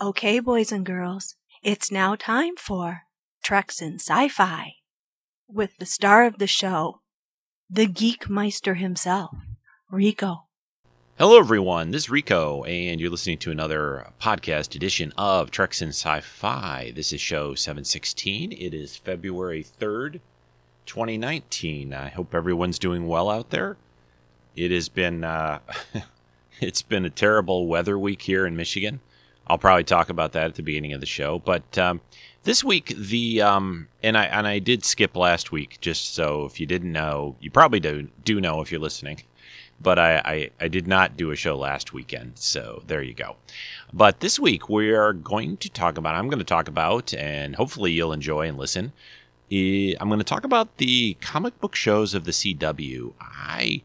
Okay, boys and girls, it's now time for Treks in Sci Fi with the star of the show, the Geek Meister himself, Rico. Hello, everyone. This is Rico, and you're listening to another podcast edition of Treks in Sci Fi. This is show 716. It is February 3rd, 2019. I hope everyone's doing well out there. It has been. Uh, it's been a terrible weather week here in Michigan. I'll probably talk about that at the beginning of the show. But um, this week, the um, and I and I did skip last week, just so if you didn't know, you probably do do know if you're listening. But I, I, I did not do a show last weekend, so there you go. But this week we are going to talk about. I'm going to talk about, and hopefully you'll enjoy and listen. eh, I'm going to talk about the comic book shows of the CW. I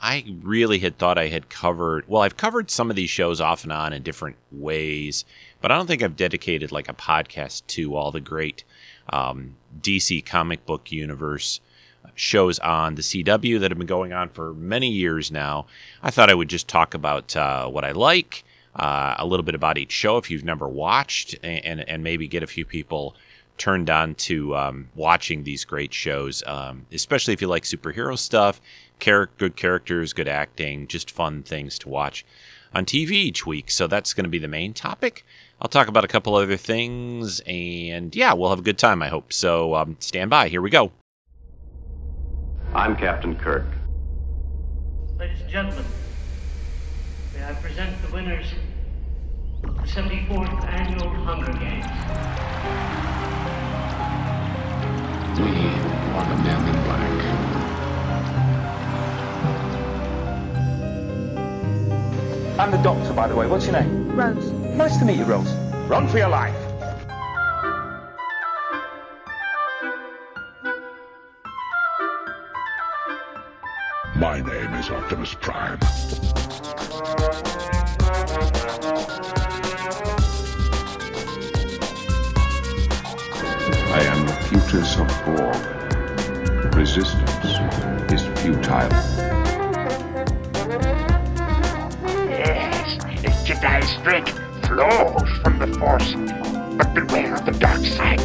I really had thought I had covered. Well, I've covered some of these shows off and on in different ways, but I don't think I've dedicated like a podcast to all the great um, DC comic book universe shows on the CW that have been going on for many years now. I thought I would just talk about uh, what I like, uh, a little bit about each show if you've never watched, and, and, and maybe get a few people turned on to um, watching these great shows, um, especially if you like superhero stuff, char- good characters, good acting, just fun things to watch on TV each week. So that's going to be the main topic. I'll talk about a couple other things, and yeah, we'll have a good time, I hope. So um, stand by. Here we go. I'm Captain Kirk. Ladies and gentlemen, may I present the winners of the 74th Annual Hunger Games. We are the men in black. I'm the doctor, by the way. What's your name? Rose. Nice to meet you, Rose. Run for your life. My name is Optimus Prime. I am the Putus of Borg. Resistance is futile. The Jedi strength flows from the Force, but beware of the dark side.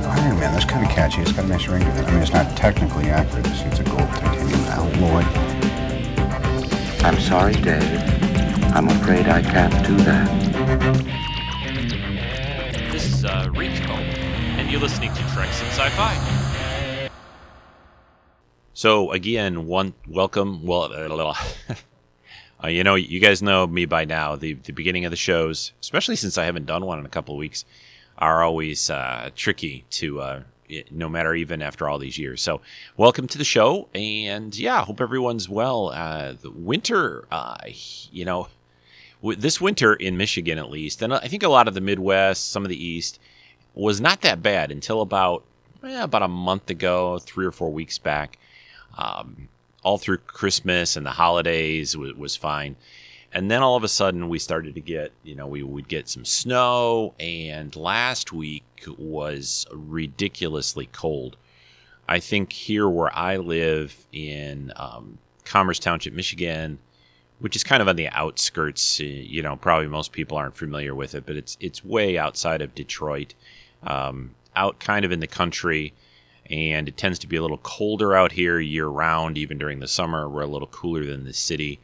Oh, Iron Man, that's kind of catchy. It's got a nice ring to it. I mean, it's not technically accurate. It's, it's a gold titanium alloy. I'm sorry, Dave. I'm afraid I can't do that. You're listening to Treks in Sci-Fi. So again, one welcome. Well, a little uh, you know, you guys know me by now. The the beginning of the shows, especially since I haven't done one in a couple of weeks, are always uh, tricky to. Uh, no matter even after all these years. So, welcome to the show, and yeah, hope everyone's well. Uh, the winter, uh, you know, this winter in Michigan at least, and I think a lot of the Midwest, some of the East, was not that bad until about eh, about a month ago, three or four weeks back. Um, all through Christmas and the holidays was, was fine, and then all of a sudden we started to get, you know, we would get some snow, and last week was ridiculously cold. I think here where I live in um, Commerce Township, Michigan, which is kind of on the outskirts. uh, You know, probably most people aren't familiar with it, but it's it's way outside of Detroit, um, out kind of in the country, and it tends to be a little colder out here year round. Even during the summer, we're a little cooler than the city,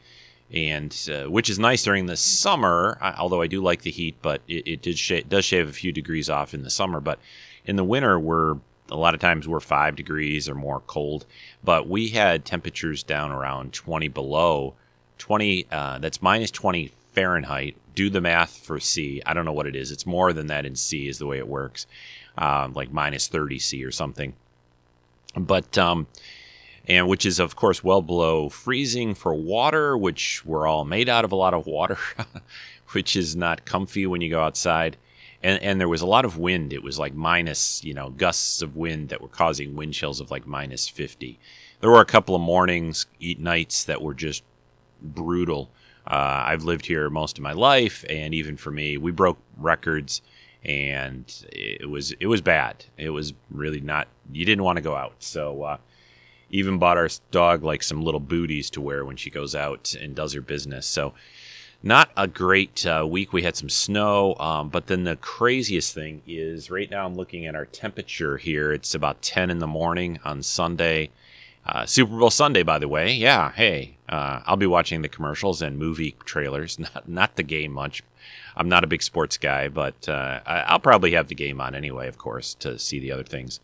and uh, which is nice during the summer. Although I do like the heat, but it, it did sh- does shave a few degrees off in the summer. But in the winter, we're a lot of times we're five degrees or more cold. But we had temperatures down around 20 below 20 uh, that's minus 20 fahrenheit. Do the math for c. I don't know what it is. It's more than that in c is the way it works. Um, like minus 30 c or something. But um, and which is of course well below freezing for water which we're all made out of a lot of water which is not comfy when you go outside. And and there was a lot of wind. It was like minus you know gusts of wind that were causing wind chills of like minus 50 there were a couple of mornings nights that were just brutal uh, i've lived here most of my life and even for me we broke records and it was it was bad. It was really not. You didn't want to go out, so uh, even bought our dog like some little booties to wear when she goes out and does her business. So not a great uh, week. We had some snow, um, but then the craziest thing is right now I'm looking at our temperature here. It's about 10 in the morning on Sunday. Uh, Super Bowl Sunday, by the way. Yeah, hey, uh, I'll be watching the commercials and movie trailers, not not the game much. I'm not a big sports guy, but uh, I'll probably have the game on anyway, of course, to see the other things.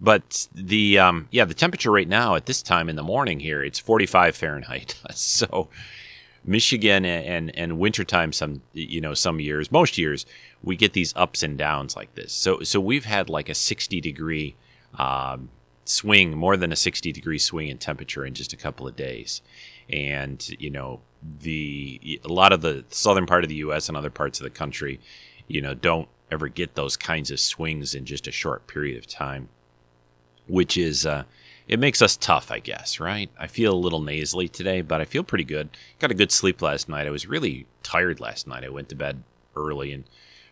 But the um, yeah, the temperature right now at this time in the morning here, it's 45 Fahrenheit. so Michigan and, and wintertime some you know some years, most years we get these ups and downs like this. So so we've had like a 60 degree um, swing, more than a 60 degree swing in temperature in just a couple of days. And, you know, the a lot of the southern part of the U.S. and other parts of the country, you know, don't ever get those kinds of swings in just a short period of time, which is, uh, it makes us tough, I guess, right? I feel a little nasally today, but I feel pretty good. Got a good sleep last night. I was really tired last night. I went to bed early and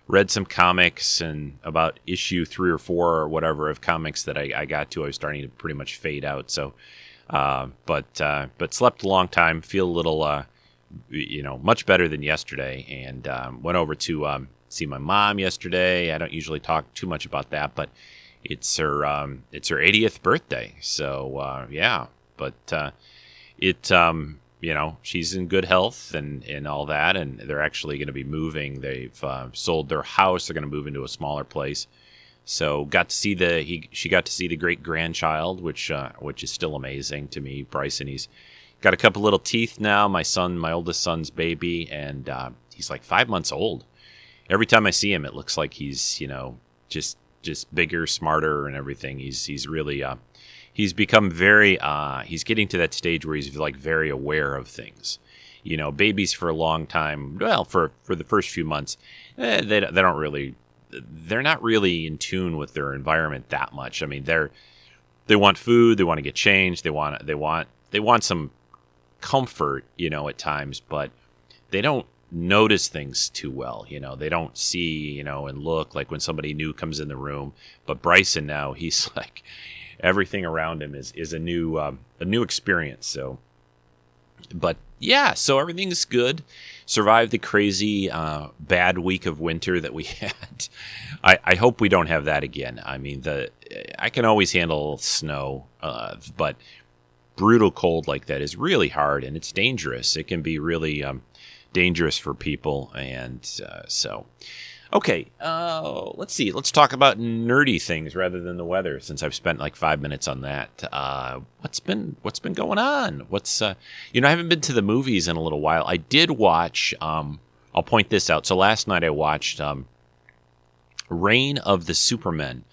read some comics and about issue three or four or whatever of comics that I, I got to. I was starting to pretty much fade out. So, uh, but uh, but slept a long time. Feel a little, uh, you know, much better than yesterday. And um, went over to um, see my mom yesterday. I don't usually talk too much about that, but it's her um, it's her 80th birthday. So uh, yeah, but uh, it um, you know she's in good health and and all that and they're actually going to be moving. They've uh, sold their house. They're going to move into a smaller place. So got to see the he she got to see the great grandchild which uh, which is still amazing to me bryson. He's got a couple little teeth now. My son my oldest son's baby and uh, he's like five months old. Every time i see him it looks like he's you know just just bigger smarter and everything. He's he's really uh, he's become very uh, he's getting to that stage where he's like very aware of things. You know babies for a long time well for for the first few months eh, they, they don't really they're not really in tune with their environment that much. I mean they're they want food they want to get changed they want they want they want some comfort you know at times but they don't notice things too well you know. They don't see you know and look like when somebody new comes in the room. But bryson now he's like everything around him is is a new um, a new experience. So, but yeah, so everything's good. Survived the crazy uh, bad week of winter that we had. I, I hope we don't have that again. I mean, the I can always handle snow, uh, but brutal cold like that is really hard and it's dangerous. It can be really um, dangerous for people, and uh, so Okay, uh, let's see. Let's talk about nerdy things rather than the weather, since I've spent like five minutes on that. Uh, what's been What's been going on? What's uh, you know I haven't been to the movies in a little while. I did watch. Um, I'll point this out. So last night I watched um, Reign of the Supermen.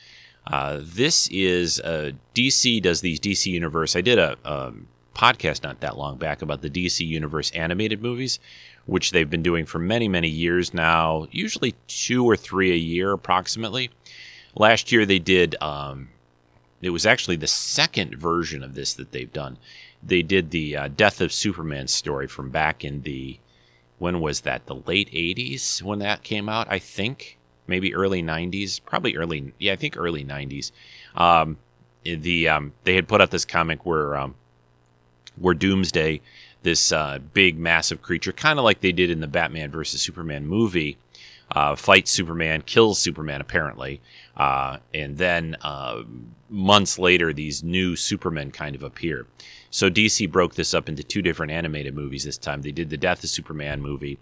Uh, this is DC does these DC Universe. I did a, a um, podcast not that long back about the DC Universe animated movies which they've been doing for many, many years now, usually two or three a year approximately. Last year they did, um, it was actually the second version of this that they've done. They did the uh, Death of Superman story from back in the, when was that? The late 80s when that came out, I think. Maybe early 90s, probably early, yeah, I think early 90s. Um, the um, they had put out this comic where um, where Doomsday this uh, big, massive creature, kind of like they did in the Batman versus Superman movie. Uh, fights Superman, kills Superman apparently, uh, and then uh, months later, these new Supermen kind of appear. So DC broke this up into two different animated movies this time. They did the Death of Superman movie,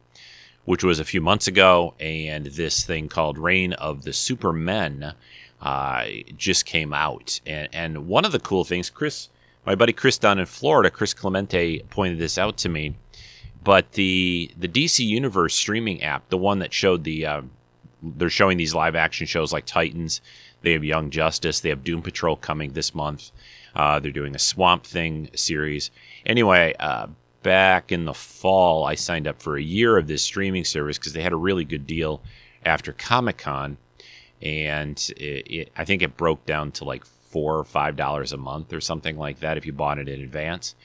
which was a few months ago, and this thing called Reign of the Supermen uh, just came out. And, and one of the cool things, Chris my buddy Chris down in Florida, Chris Clemente, pointed this out to me. But the the DC Universe streaming app, the one that showed the uh, they're showing these live action shows like Titans. They have Young Justice. They have Doom Patrol coming this month. Uh, they're doing a Swamp Thing series. Anyway, uh, back in the fall, I signed up for a year of this streaming service because they had a really good deal after Comic Con, and it, it, I think it broke down to like four or five dollars a month or something like that if you bought it in advance.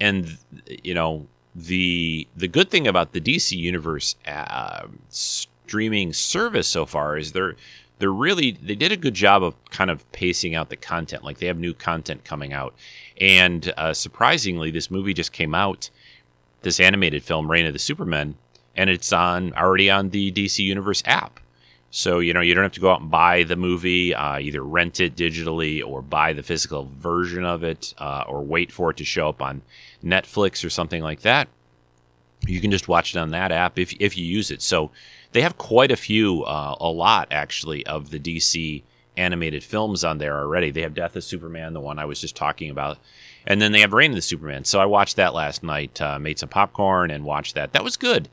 And you know the the good thing about the DC Universe uh, streaming service so far is they're they're really they did a good job of kind of pacing out the content. Like they have new content coming out, and uh, surprisingly, this movie just came out, this animated film, Reign of the Supermen, and it's on already on the DC Universe app. So you know you don't have to go out and buy the movie, uh, either rent it digitally or buy the physical version of it, uh, or wait for it to show up on Netflix or something like that. You can just watch it on that app if if you use it. So they have quite a few, uh, a lot actually, of the DC animated films on there already. They have Death of Superman, the one I was just talking about, and then they have Reign of the Superman. So I watched that last night, uh, made some popcorn, and watched that. That was good.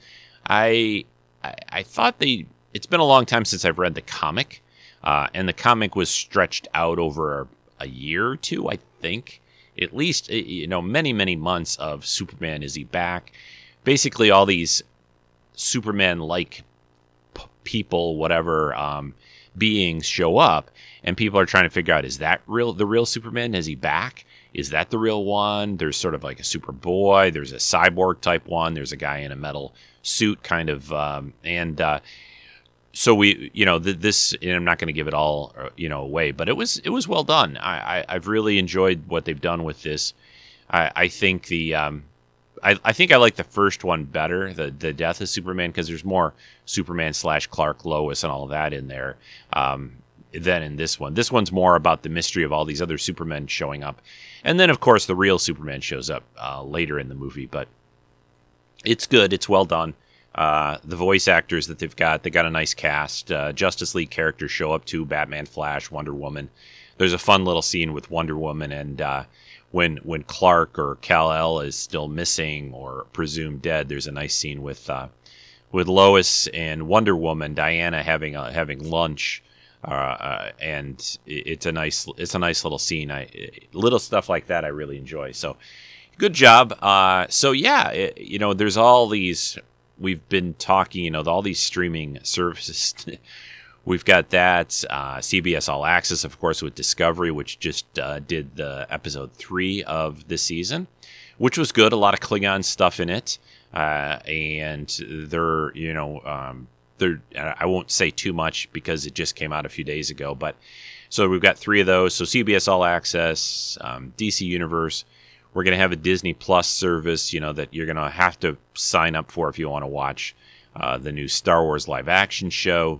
I, I, I thought they. It's been a long time since I've read the comic, uh, and the comic was stretched out over a year or two, I think. At least you know many many months of Superman. Is he back? Basically, all these Superman like people, whatever um, beings show up, and people are trying to figure out is that real the real Superman? Is he back? Is that the real one? There's sort of like a Superboy. There's a cyborg type one. There's a guy in a metal suit, kind of, um, and uh, so we, you know, th- this. I'm not going to give it all, uh, you know, away, but it was it was well done. I, I have really enjoyed what they've done with this. I, I think the um, I, I think I like the first one better, the the death of Superman, because there's more Superman slash Clark Lois and all of that in there um, than in this one. This one's more about the mystery of all these other Supermen showing up, and then of course the real Superman shows up uh, later in the movie. But it's good. It's well done. Uh, the voice actors that they've got, they got a nice cast. Uh, Justice League characters show up too: Batman, Flash, Wonder Woman. There's a fun little scene with Wonder Woman and uh, when when Clark or Kal El is still missing or presumed dead, there's a nice scene with uh, with Lois and Wonder Woman, Diana having a, having lunch, uh, uh, and it's a nice it's a nice little scene. I little stuff like that I really enjoy. So good job. So yeah, it, you know, there's all these we've been talking. You know, all these streaming services. We've got that uh, CBS All Access, of course, with Discovery, which just uh, did the episode three of the season, which was good. A lot of Klingon stuff in it, uh, and they're you know um, they're I won't say too much because it just came out a few days ago, but so we've got three of those. So CBS All Access, um, DC Universe. We're going to have a Disney Plus service, you know, that you're going to have to sign up for if you want to watch uh, the new Star Wars live action show.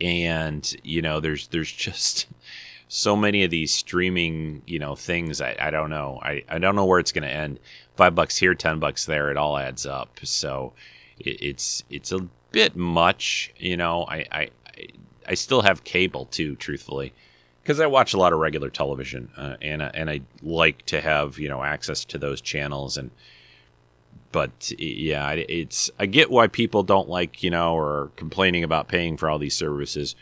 And you know there's there's just so many of these streaming you know things i, I don't know. I, I don't know where it's going to end. Five bucks here ten bucks there it all adds up. So it, it's it's a bit much you know. I i i still have cable too truthfully because i watch a lot of regular television uh, and and i like to have you know access to those channels and but yeah, it's I get why people don't like you know or complaining about paying for all these services.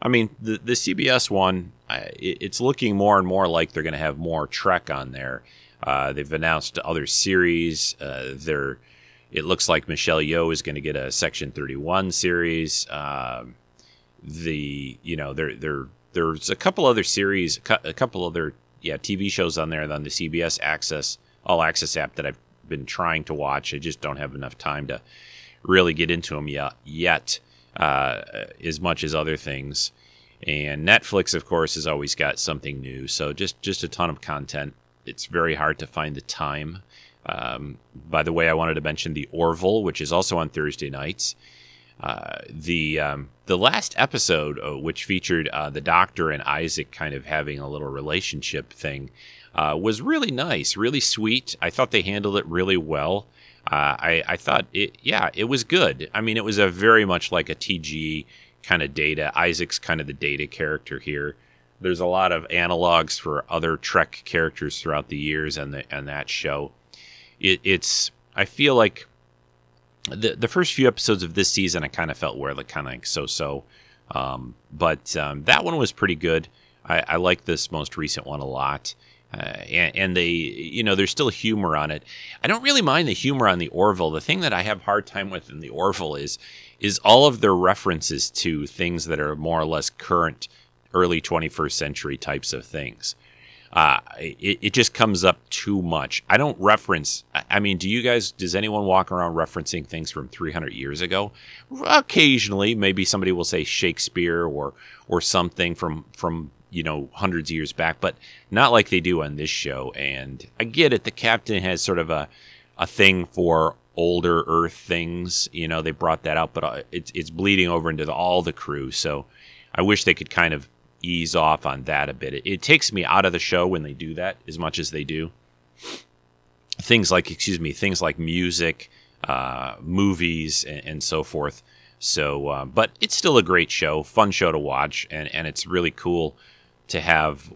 I mean, the the CBS one, it's looking more and more like they're going to have more Trek on there. Uh, they've announced other series. Uh, they're it looks like Michelle Yeoh is going to get a Section Thirty One series. Um, the you know there there there's a couple other series, a couple other yeah TV shows on there on the CBS Access All Access app that I've been trying to watch. I just don't have enough time to really get into them yet, yet uh, as much as other things. And Netflix, of course, has always got something new. So just just a ton of content. It's very hard to find the time. Um, by the way, I wanted to mention the Orville, which is also on Thursday nights. Uh, the um, the last episode, uh, which featured uh, the Doctor and Isaac kind of having a little relationship thing, uh, was really nice, really sweet. I thought they handled it really well. Uh, I, I thought it, yeah, it was good. I mean, it was a very much like a TG kind of data. Isaac's kind of the data character here. There's a lot of analogs for other Trek characters throughout the years and the and that show. It, it's I feel like the the first few episodes of this season I kind of felt were like kind of like so so, um, but um, that one was pretty good. I, I like this most recent one a lot. Uh, and, and, they, you know, there's still humor on it. I don't really mind the humor on the Orville. The thing that I have hard time with in the Orville is, is all of their references to things that are more or less current, early 21st century types of things. Uh, it, it just comes up too much. I don't reference. I- mean, do you guys? Does anyone walk around referencing things from 300 years ago? Occasionally, maybe somebody will say Shakespeare or or something from from you know hundreds of years back, but not like they do on this show. And I get it. The captain has sort of a a thing for older Earth things. You know, they brought that out, but uh, it's it's bleeding over into the, all the crew. So I wish they could kind of ease off on that a bit. It, it takes me out of the show when they do that as much as they do. Things like, excuse me, things like music, uh, movies, and, and so forth. So, uh, but it's still a great show, fun show to watch, and, and it's really cool to have.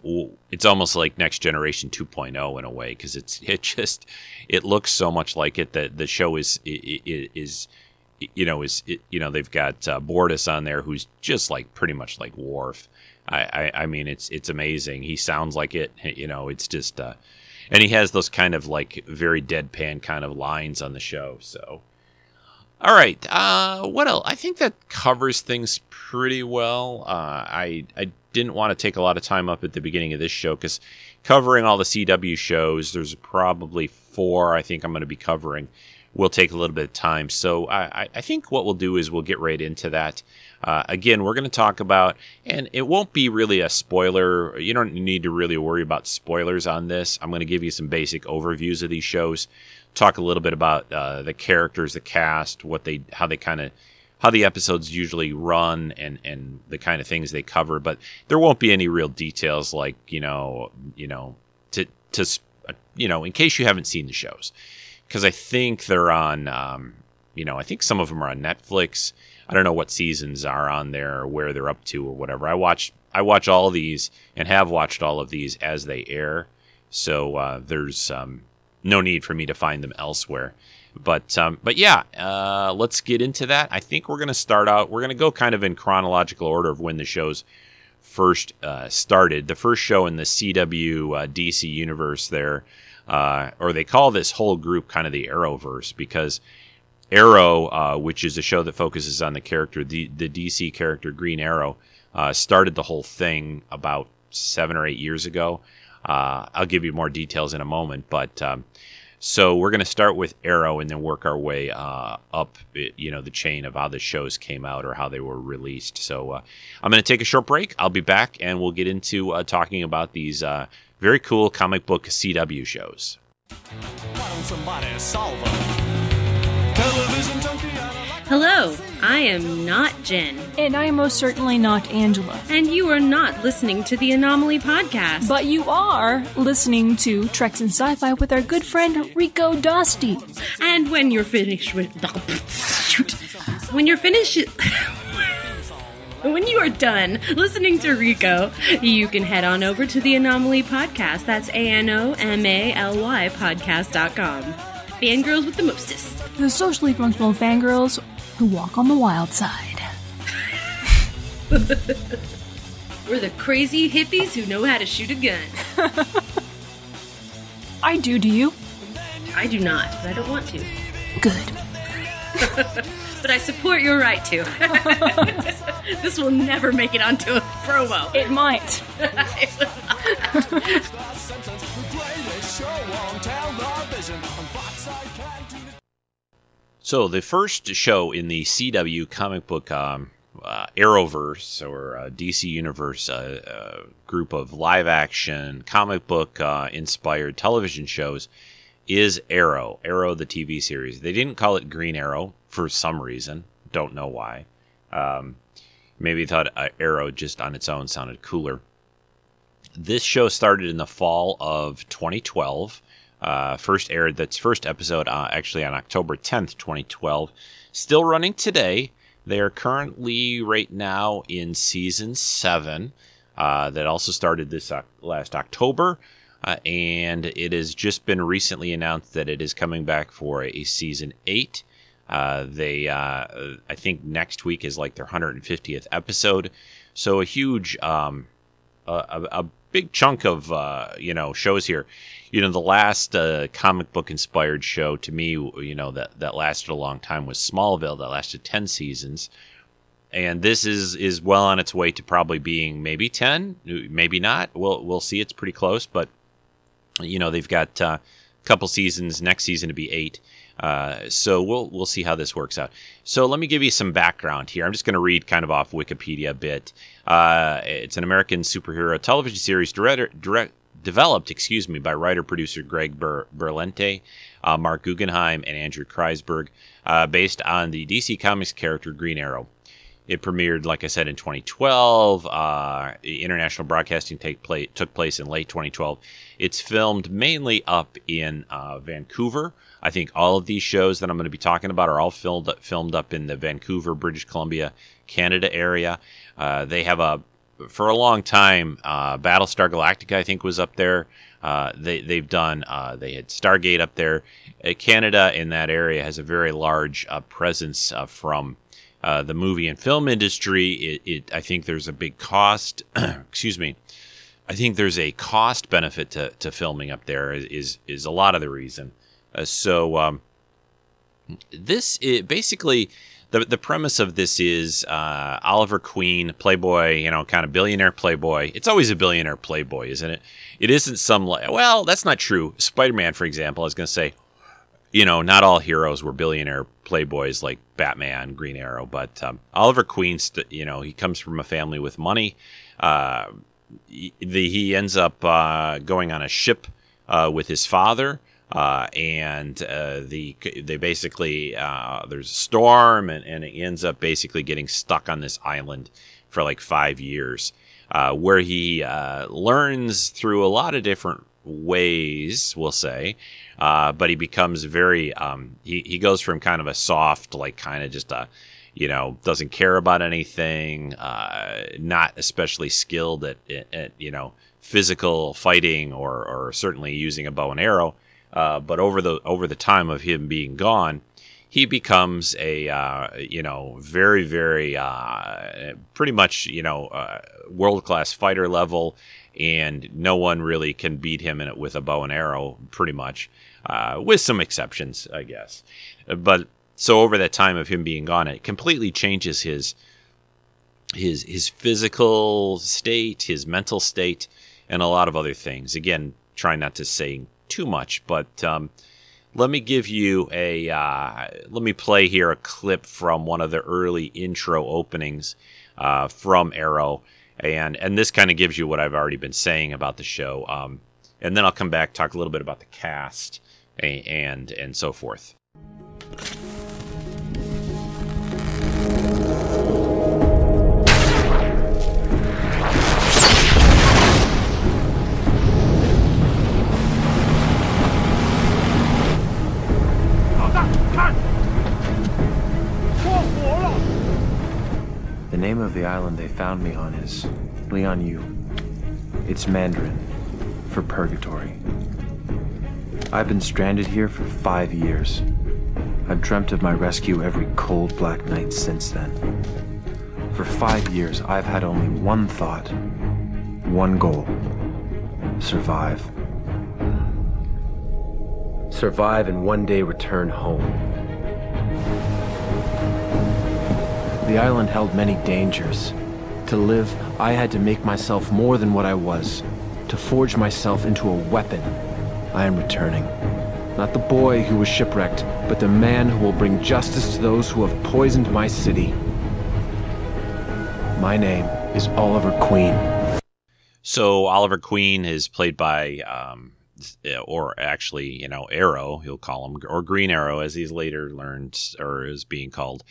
It's almost like Next Generation 2.0 in a way because it's it just it looks so much like it that the show is is you know is you know they've got uh, Bortus on there who's just like pretty much like Worf. I, I, I mean it's it's amazing. He sounds like it. You know, it's just uh, and he has those kind of like very deadpan kind of lines on the show. So, all right, uh, what else? I think that covers things pretty well. Uh, I I didn't want to take a lot of time up at the beginning of this show because covering all the CW shows, there's probably four I think I'm going to be covering. Will take a little bit of time. So I, I think what we'll do is we'll get right into that. Uh, again, we're going to talk about, and it won't be really a spoiler. You don't need to really worry about spoilers on this. I'm going to give you some basic overviews of these shows, talk a little bit about uh, the characters, the cast, what they, how they kind of, how the episodes usually run, and and the kind of things they cover. But there won't be any real details like you know, you know, to to you know, in case you haven't seen the shows, because I think they're on. Um, you know, I think some of them are on Netflix. I don't know what seasons are on there or where they're up to or whatever. I watch I watch all these and have watched all of these as they air, so uh, there's um, no need for me to find them elsewhere. But um, but yeah, uh, let's get into that. I think we're gonna start out. We're gonna go kind of in chronological order of when the shows first uh, started. The first show in the CW uh, DC universe there, uh, or they call this whole group kind of the Arrowverse because Arrow, uh, which is a show that focuses on the character, the, the DC character Green Arrow, uh, started the whole thing about seven or eight years ago. Uh, I'll give you more details in a moment, but um, so we're going to start with Arrow and then work our way uh, up, you know, the chain of how the shows came out or how they were released. So uh, I'm going to take a short break. I'll be back and we'll get into uh, talking about these very cool comic book CW shows. Hello, I am not Jen. And I am most certainly not Angela. And you are not listening to the Anomaly Podcast. But you are listening to Treks and Sci Fi with our good friend Rico Dosti. And when you're finished with. Shoot. When you're finished. When you are done listening to Rico, you can head on over to the Anomaly Podcast. That's A N O M A L Y podcast.com. Fangirls with the mostest. The socially functional fangirls who walk on the wild side. We're the crazy hippies who know how to shoot a gun. I do, do you? I do not, but I don't want to. Good. but I support your right to. this will never make it onto a promo. It might. So the first show in the CW comic book um, uh, Arrowverse or uh, DC Universe uh, uh, group of live action comic book uh, inspired television shows is Arrow. Arrow, the TV series. They didn't call it Green Arrow for some reason. Don't know why. Um, maybe thought uh, Arrow just on its own sounded cooler. This show started in the fall of 2012. Uh, first aired that's first episode uh, actually on October 10th, 2012. Still running today. They are currently right now in season seven. Uh, that also started this last October. Uh, and it has just been recently announced that it is coming back for a, season eight. Uh, they, uh, I think next week is like their 150th episode, so a huge, um, a, a, big chunk of uh, you know shows here. You know, the last uh, comic book inspired show to me, you know, that that lasted a long time was Smallville. That lasted 10 seasons. and this is is well on its way to probably being maybe ten, maybe not. We'll we'll see. It's pretty close, but you know they've got uh, a couple seasons. Next season to be eight. Uh, so we'll we'll see how this works out. So let me give you some background here. I'm just going to read kind of off Wikipedia a bit. Uh, it's an American superhero television series direct, direct, developed, excuse me, by writer producer Greg Ber- Berlanti, uh, Marc Guggenheim, and Andrew Kreisberg, uh, based on the DC Comics character Green Arrow. It premiered, like I said, in 2012. Uh, international broadcasting take play, took place in late 2012. It's filmed mainly up in uh, Vancouver. I think all of these shows that I'm going to be talking about are all filmed filmed up in the Vancouver, British Columbia, Canada area. Uh, they have a for a long time. Uh, Battlestar Galactica, I think, was up there. Uh, they they've done. Uh, they had Stargate up there. Uh, Canada in that area has a very large uh, presence from uh, the movie and film industry. It, it, I think there's a big cost. excuse me. I think there's a cost benefit to, to filming up there. Is is a lot of the reason. Uh, so um, this is basically the the premise of this is uh, Oliver Queen, playboy, you know, kind of billionaire playboy. It's always a billionaire playboy, isn't it? It isn't some like well, that's not true. Spider Man, for example, I was going to say, you know, not all heroes were billionaire playboys like Batman, Green Arrow, but um, Oliver Queen, st- you know, he comes from a family with money. Uh, he, the, he ends up uh, going on a ship uh, with his father. Uh, and uh, the they basically uh, there's a storm and, and it ends up basically getting stuck on this island for like five years, where he learns through a lot of different ways, we'll say, uh, but he becomes very um, he he goes from kind of a soft like kind of just a you know doesn't care about anything, not especially skilled at, at you know physical fighting or or certainly using a bow and arrow uh, but over the over the time of him being gone, he becomes a uh, you know very very uh, pretty much you know uh, world class fighter level, and no one really can beat him in it with a bow and arrow. Pretty much, uh, with some exceptions, I guess. But so over that time of him being gone, it completely changes his his his physical state, his mental state, and a lot of other things. Again, trying not to say too much, but um, let me give you a uh, let me play here a clip from one of the early intro openings uh, from Arrow, and and this kind of gives you what I've already been saying about the show, um, and then I'll come back talk a little bit about the cast and and, so forth. The name of the island they found me on is Lian Yu. It's Mandarin for purgatory. I've been stranded here for five years. I've dreamt of my rescue every cold black night since then. For five years, I've had only one thought, one goal survive. Survive and one day return home. The island held many dangers. To live, I had to make myself more than what I was, to forge myself into a weapon. I am returning. Not the boy who was shipwrecked, but the man who will bring justice to those who have poisoned my city. My name is Oliver Queen. So Oliver Queen is played by, um, or actually, you know, Arrow. He'll call him, or Green Arrow, as he's later learned, or is being called.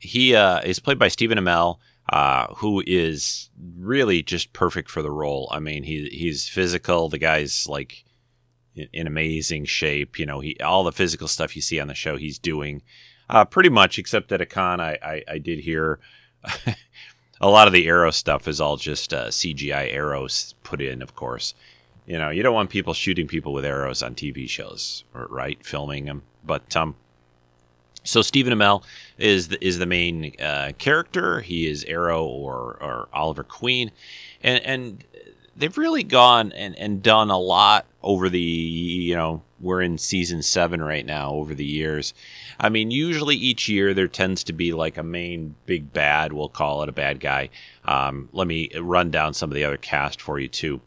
He uh, is played by Stephen Amell, uh, who is really just perfect for the role. I mean, he he's physical. The guy's like in, in amazing shape. You know, he all the physical stuff you see on the show, he's doing uh, pretty much. Except at a con, I I, I did hear. a lot of the arrow stuff is all just uh, CGI arrows put in, of course. You know, you don't want people shooting people with arrows on TV shows, right? Filming them. But um, so Stephen Amell is the, is the main uh, character. He is Arrow or, or Oliver Queen, and and they've really gone and, and done a lot over the you know we're in season seven right now over the years. I mean, usually each year there tends to be like a main big bad. We'll call it a bad guy. Um, let me run down some of the other cast for you too.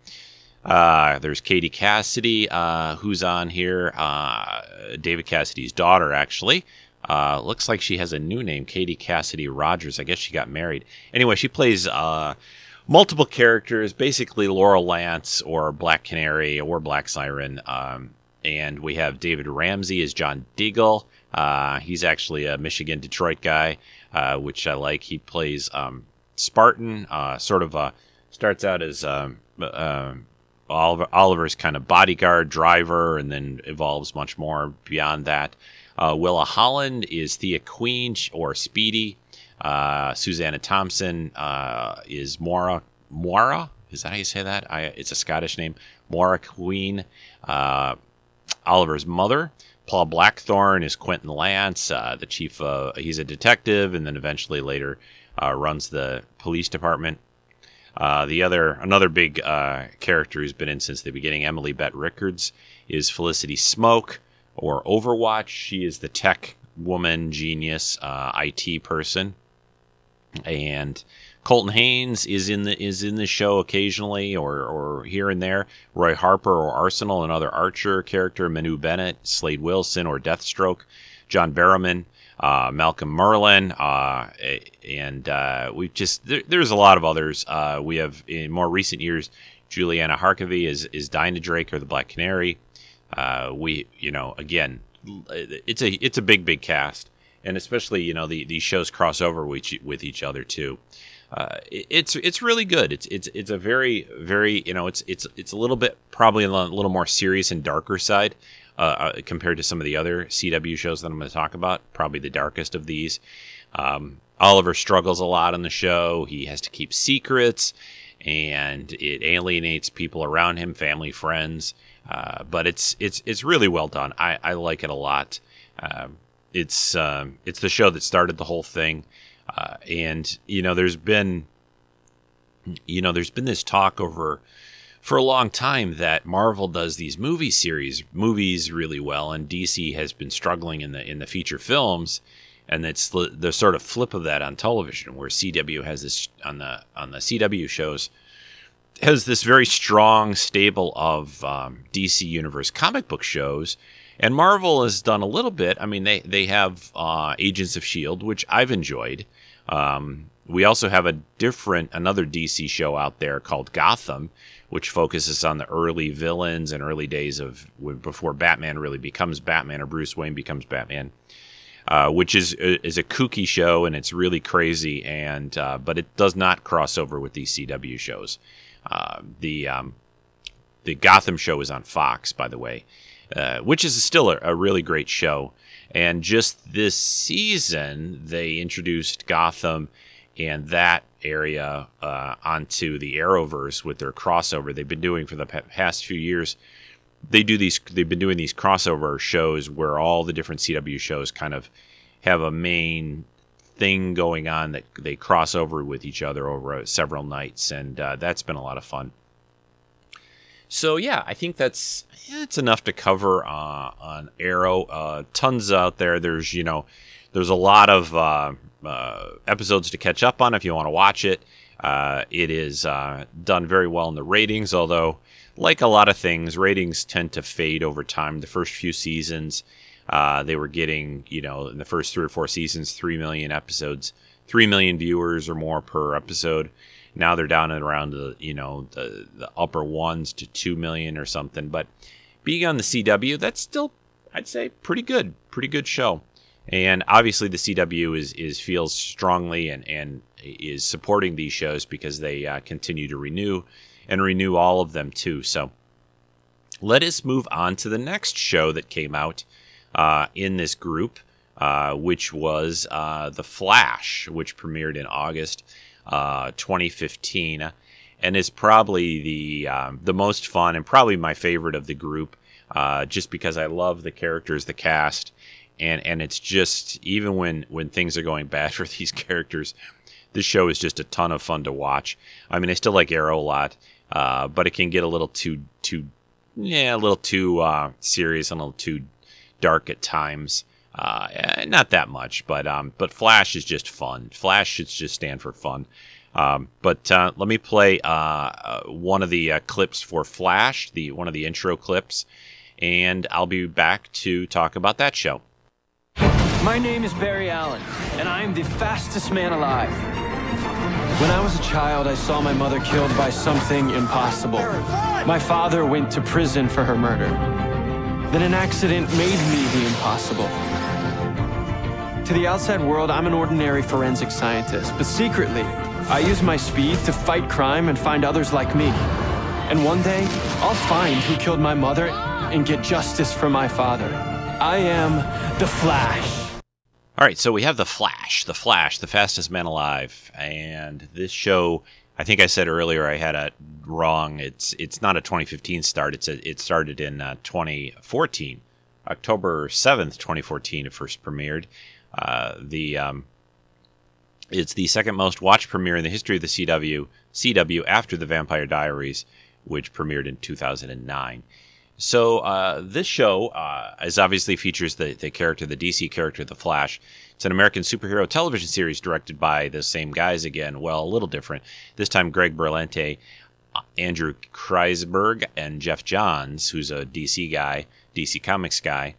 Uh, there's Katie Cassidy, uh, who's on here. Uh, David Cassidy's daughter, actually. Uh, looks like she has a new name, Katie Cassidy Rogers. I guess she got married. Anyway, she plays uh, multiple characters, basically Laurel Lance or Black Canary or Black Siren. Um, and we have David Ramsey as John Diggle. Uh, he's actually a Michigan Detroit guy, uh, which I like. He plays um, Spartan, uh, sort of a starts out as um, uh, Oliver, Oliver's kind of bodyguard driver, and then evolves much more beyond that. Uh, Willa Holland is Thea Queen or Speedy. Uh, Susanna Thompson uh, is Moira. Moira is that how you say that? I, it's a Scottish name. Moira Queen. Uh, Oliver's mother. Paul Blackthorne is Quentin Lance, uh, the chief. he's a detective, and then eventually later uh, runs the police department. Uh, the other, another big character who's been in since the beginning, Emily Bett Rickards, is Felicity Smoak or Overwatch. She is the tech woman, genius, IT person and Colton Haynes is in the is in the show occasionally or or here and there. Roy Harper or Arsenal, another Archer character. Manu Bennett, Slade Wilson or Deathstroke. John Barrowman, uh, Malcolm Merlyn, uh, and uh, we just there, there's a lot of others. Uh, we have in more recent years, Juliana Harkavy is is Dinah Drake or the Black Canary. Uh, we you know again, it's a it's a big big cast and especially you know the, these shows cross over with, with each other too. Uh, it, it's it's really good. It's it's it's a very very you know it's it's it's a little bit probably a little more serious and darker side uh, uh compared to some of the other CW shows that I'm going to talk about. Probably the darkest of these. Um, Oliver struggles a lot on the show. He has to keep secrets, and it alienates people around him, family, friends. Uh, but it's it's it's really well done. I, I like it a lot. Um, it's um, it's the show that started the whole thing, uh, and you know there's been you know there's been this talk over for a long time that Marvel does these movie series movies really well, and DC has been struggling in the in the feature films, and it's the, the sort of flip of that on television, where CW has this on the on the CW shows has this very strong stable of um, DC Universe comic book shows and Marvel has done a little bit. I mean, they they have uh, Agents of Shield, which I've enjoyed. Um, we also have a different another DC show out there called Gotham, which focuses on the early villains and early days of before Batman really becomes Batman or Bruce Wayne becomes Batman. Uh, which is is a kooky show and it's really crazy and uh, but it does not cross over with these CW shows. Uh, the um, the Gotham show is on Fox, by the way, uh, which is still a, a, really great show. And just this season, they introduced Gotham and that area uh, onto the Arrowverse with their crossover. They've been doing for the past few years. They do these. They've been doing these crossover shows where all the different CW shows kind of have a main thing going on that they cross over with each other over several nights, and uh, that's been a lot of fun. So yeah, I think that's it's enough to cover uh, on Arrow. Uh, tons out there. There's you know, there's a lot of uh, uh episodes to catch up on if you want to watch it. Uh, it is uh, done very well in the ratings, although like a lot of things, ratings tend to fade over time. The first few seasons, they were getting you know in the first three or four seasons, three million episodes, three million viewers or more per episode. Now they're down at around the you know the, the upper ones to two million or something. But being on the CW, that's still I'd say pretty good, pretty good show. And obviously the CW is is feels strongly and and is supporting these shows because they uh, continue to renew and renew all of them too. So let us move on to the next show that came out uh, in this group, uh, which was uh, The Flash, which premiered in August uh, 2015, and is probably the um, the most fun and probably my favorite of the group, uh, just because I love the characters, the cast, and and it's just even when when things are going bad for these characters, this show is just a ton of fun to watch. I mean, I still like Arrow a lot. uh, but it can get a little too too yeah a little too uh, serious and a little too dark at times. Uh, eh, not that much, but um, but Flash is just fun. Flash should just stand for fun. Um, but uh, let me play uh, uh, one of the uh, clips for Flash, the one of the intro clips, and I'll be back to talk about that show. My name is Barry Allen, and I am the fastest man alive. When I was a child, I saw my mother killed by something impossible. My father went to prison for her murder. Then an accident made me the impossible. To the outside world, I'm an ordinary forensic scientist, but secretly, I use my speed to fight crime and find others like me. And one day, I'll find who killed my mother and get justice for my father. I am the Flash. All right, so we have the Flash, the Flash, the fastest man alive, and this show. I think I said earlier I had it wrong. It's it's not a 2015 start. It's a, it started in uh, 2014, October 7th, 2014. It first premiered. Uh, the um, it's the second most watched premiere in the history of the CW. CW after the Vampire Diaries, which premiered in 2009. So uh, this show uh, is obviously features the, the character, the DC character, the Flash. It's an American superhero television series directed by the same guys again. Well, a little different. This time, Greg Berlanti, uh, Andrew Kreisberg, and Geoff Johns, who's a DC guy, DC Comics guy.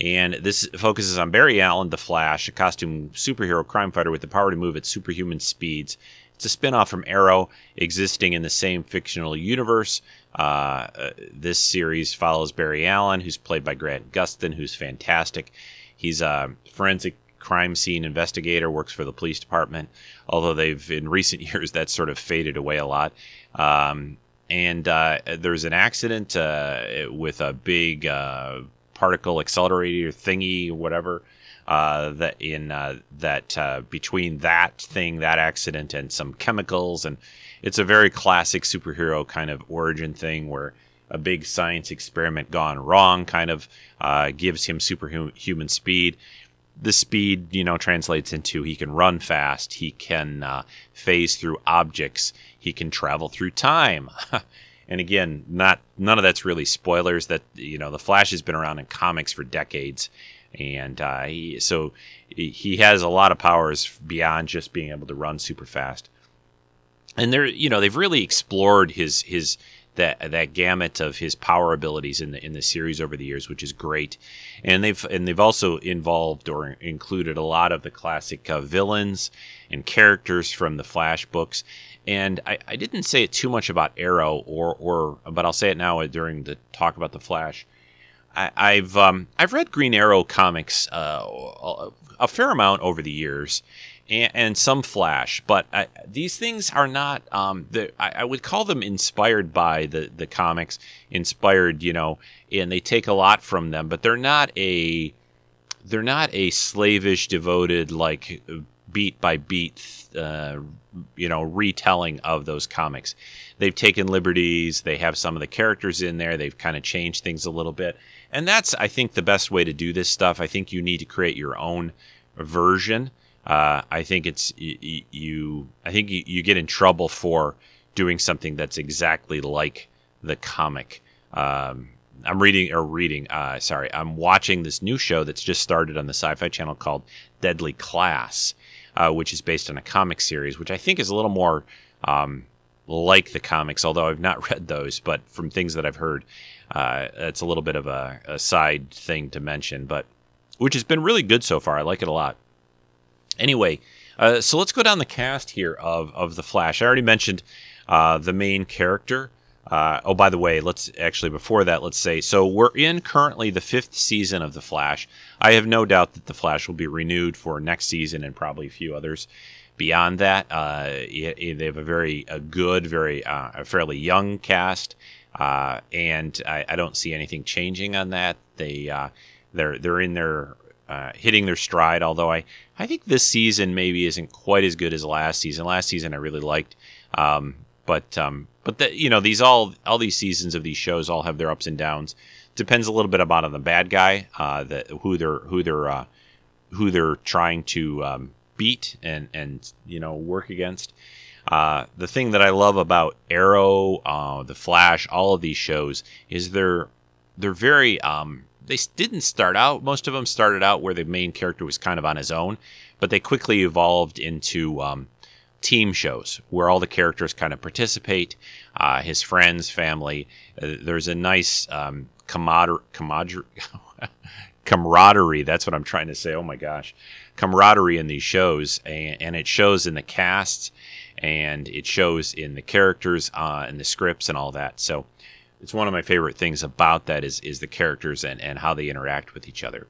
And this focuses on Barry Allen, the Flash, a costume superhero crime fighter with the power to move at superhuman speeds. It's a spin-off from Arrow, existing in the same fictional universe. Uh, uh, this series follows Barry Allen, who's played by Grant Gustin, who's fantastic. He's a forensic crime scene investigator, works for the police department, although they've, in recent years, that's sort of faded away a lot. Um, and uh, there's an accident uh, with a big uh, particle accelerator thingy, whatever. Uh, that in uh, that uh, between that thing, that accident, and some chemicals, and it's a very classic superhero kind of origin thing where a big science experiment gone wrong kind of uh, gives him superhuman speed. The speed, you know, translates into he can run fast, he can uh, phase through objects, he can travel through time. and again, not none of that's really spoilers. That you know, the Flash has been around in comics for decades, and uh, he, so he has a lot of powers beyond just being able to run super fast. And they're you know they've really explored his his that that gamut of his power abilities in the in the series over the years, which is great. And they've and they've also involved or included a lot of the classic uh, villains and characters from the Flash books. And I, I didn't say it too much about Arrow, or or but I'll say it now during the talk about the Flash. I, have um, I've read Green Arrow comics uh, a, fair amount over the years, and, and some Flash, but I, these things are not. Um, the, I, I, would call them inspired by the the comics, inspired, you know, and they take a lot from them, but they're not a they're not a slavish, devoted like beat by beat, uh, you know, retelling of those comics. They've taken liberties. They have some of the characters in there. They've kind of changed things a little bit and that's I think the best way to do this stuff. I think you need to create your own version. Uh, I think it's you, you I think you, you, get in trouble for doing something that's exactly like the comic. Um, I'm reading or reading. Uh, sorry, I'm watching this new show that's just started on the Sci-Fi Channel called Deadly Class, uh, which is based on a comic series, which I think is a little more um, like the comics, although I've not read those. But from things that I've heard, uh, it's a little bit of a, a, side thing to mention, but which has been really good so far. I like it a lot. Anyway, uh, so let's go down the cast here of of the Flash. I already mentioned uh, the main character. Uh, oh, by the way, let's actually before that, let's say so we're in currently the fifth season of the Flash. I have no doubt that the Flash will be renewed for next season and probably a few others beyond that. Uh, they have a very a good, very uh, a fairly young cast. Uh, and I, I, don't see anything changing on that. They uh, they're they're in their uh, hitting their stride. Although I I think this season maybe isn't quite as good as last season. Last season I really liked, um, but um, but the, you know these all all these seasons of these shows all have their ups and downs. Depends a little bit about on the bad guy, uh, that who they're who they're uh, who they're trying to um, beat and and you know work against. Uh, the thing that I love about Arrow, uh, The Flash, all of these shows is they're they're very um, they didn't start out. Most of them started out where the main character was kind of on his own, but they quickly evolved into um, team shows where all the characters kind of participate. Uh, his friends, family. Uh, there's a nice um, camaraderie. That's what I'm trying to say. Oh my gosh, camaraderie in these shows, and, and it shows in the cast, and it shows in the characters, uh, and the scripts, and all that. So it's one of my favorite things about that is is the characters and and how they interact with each other.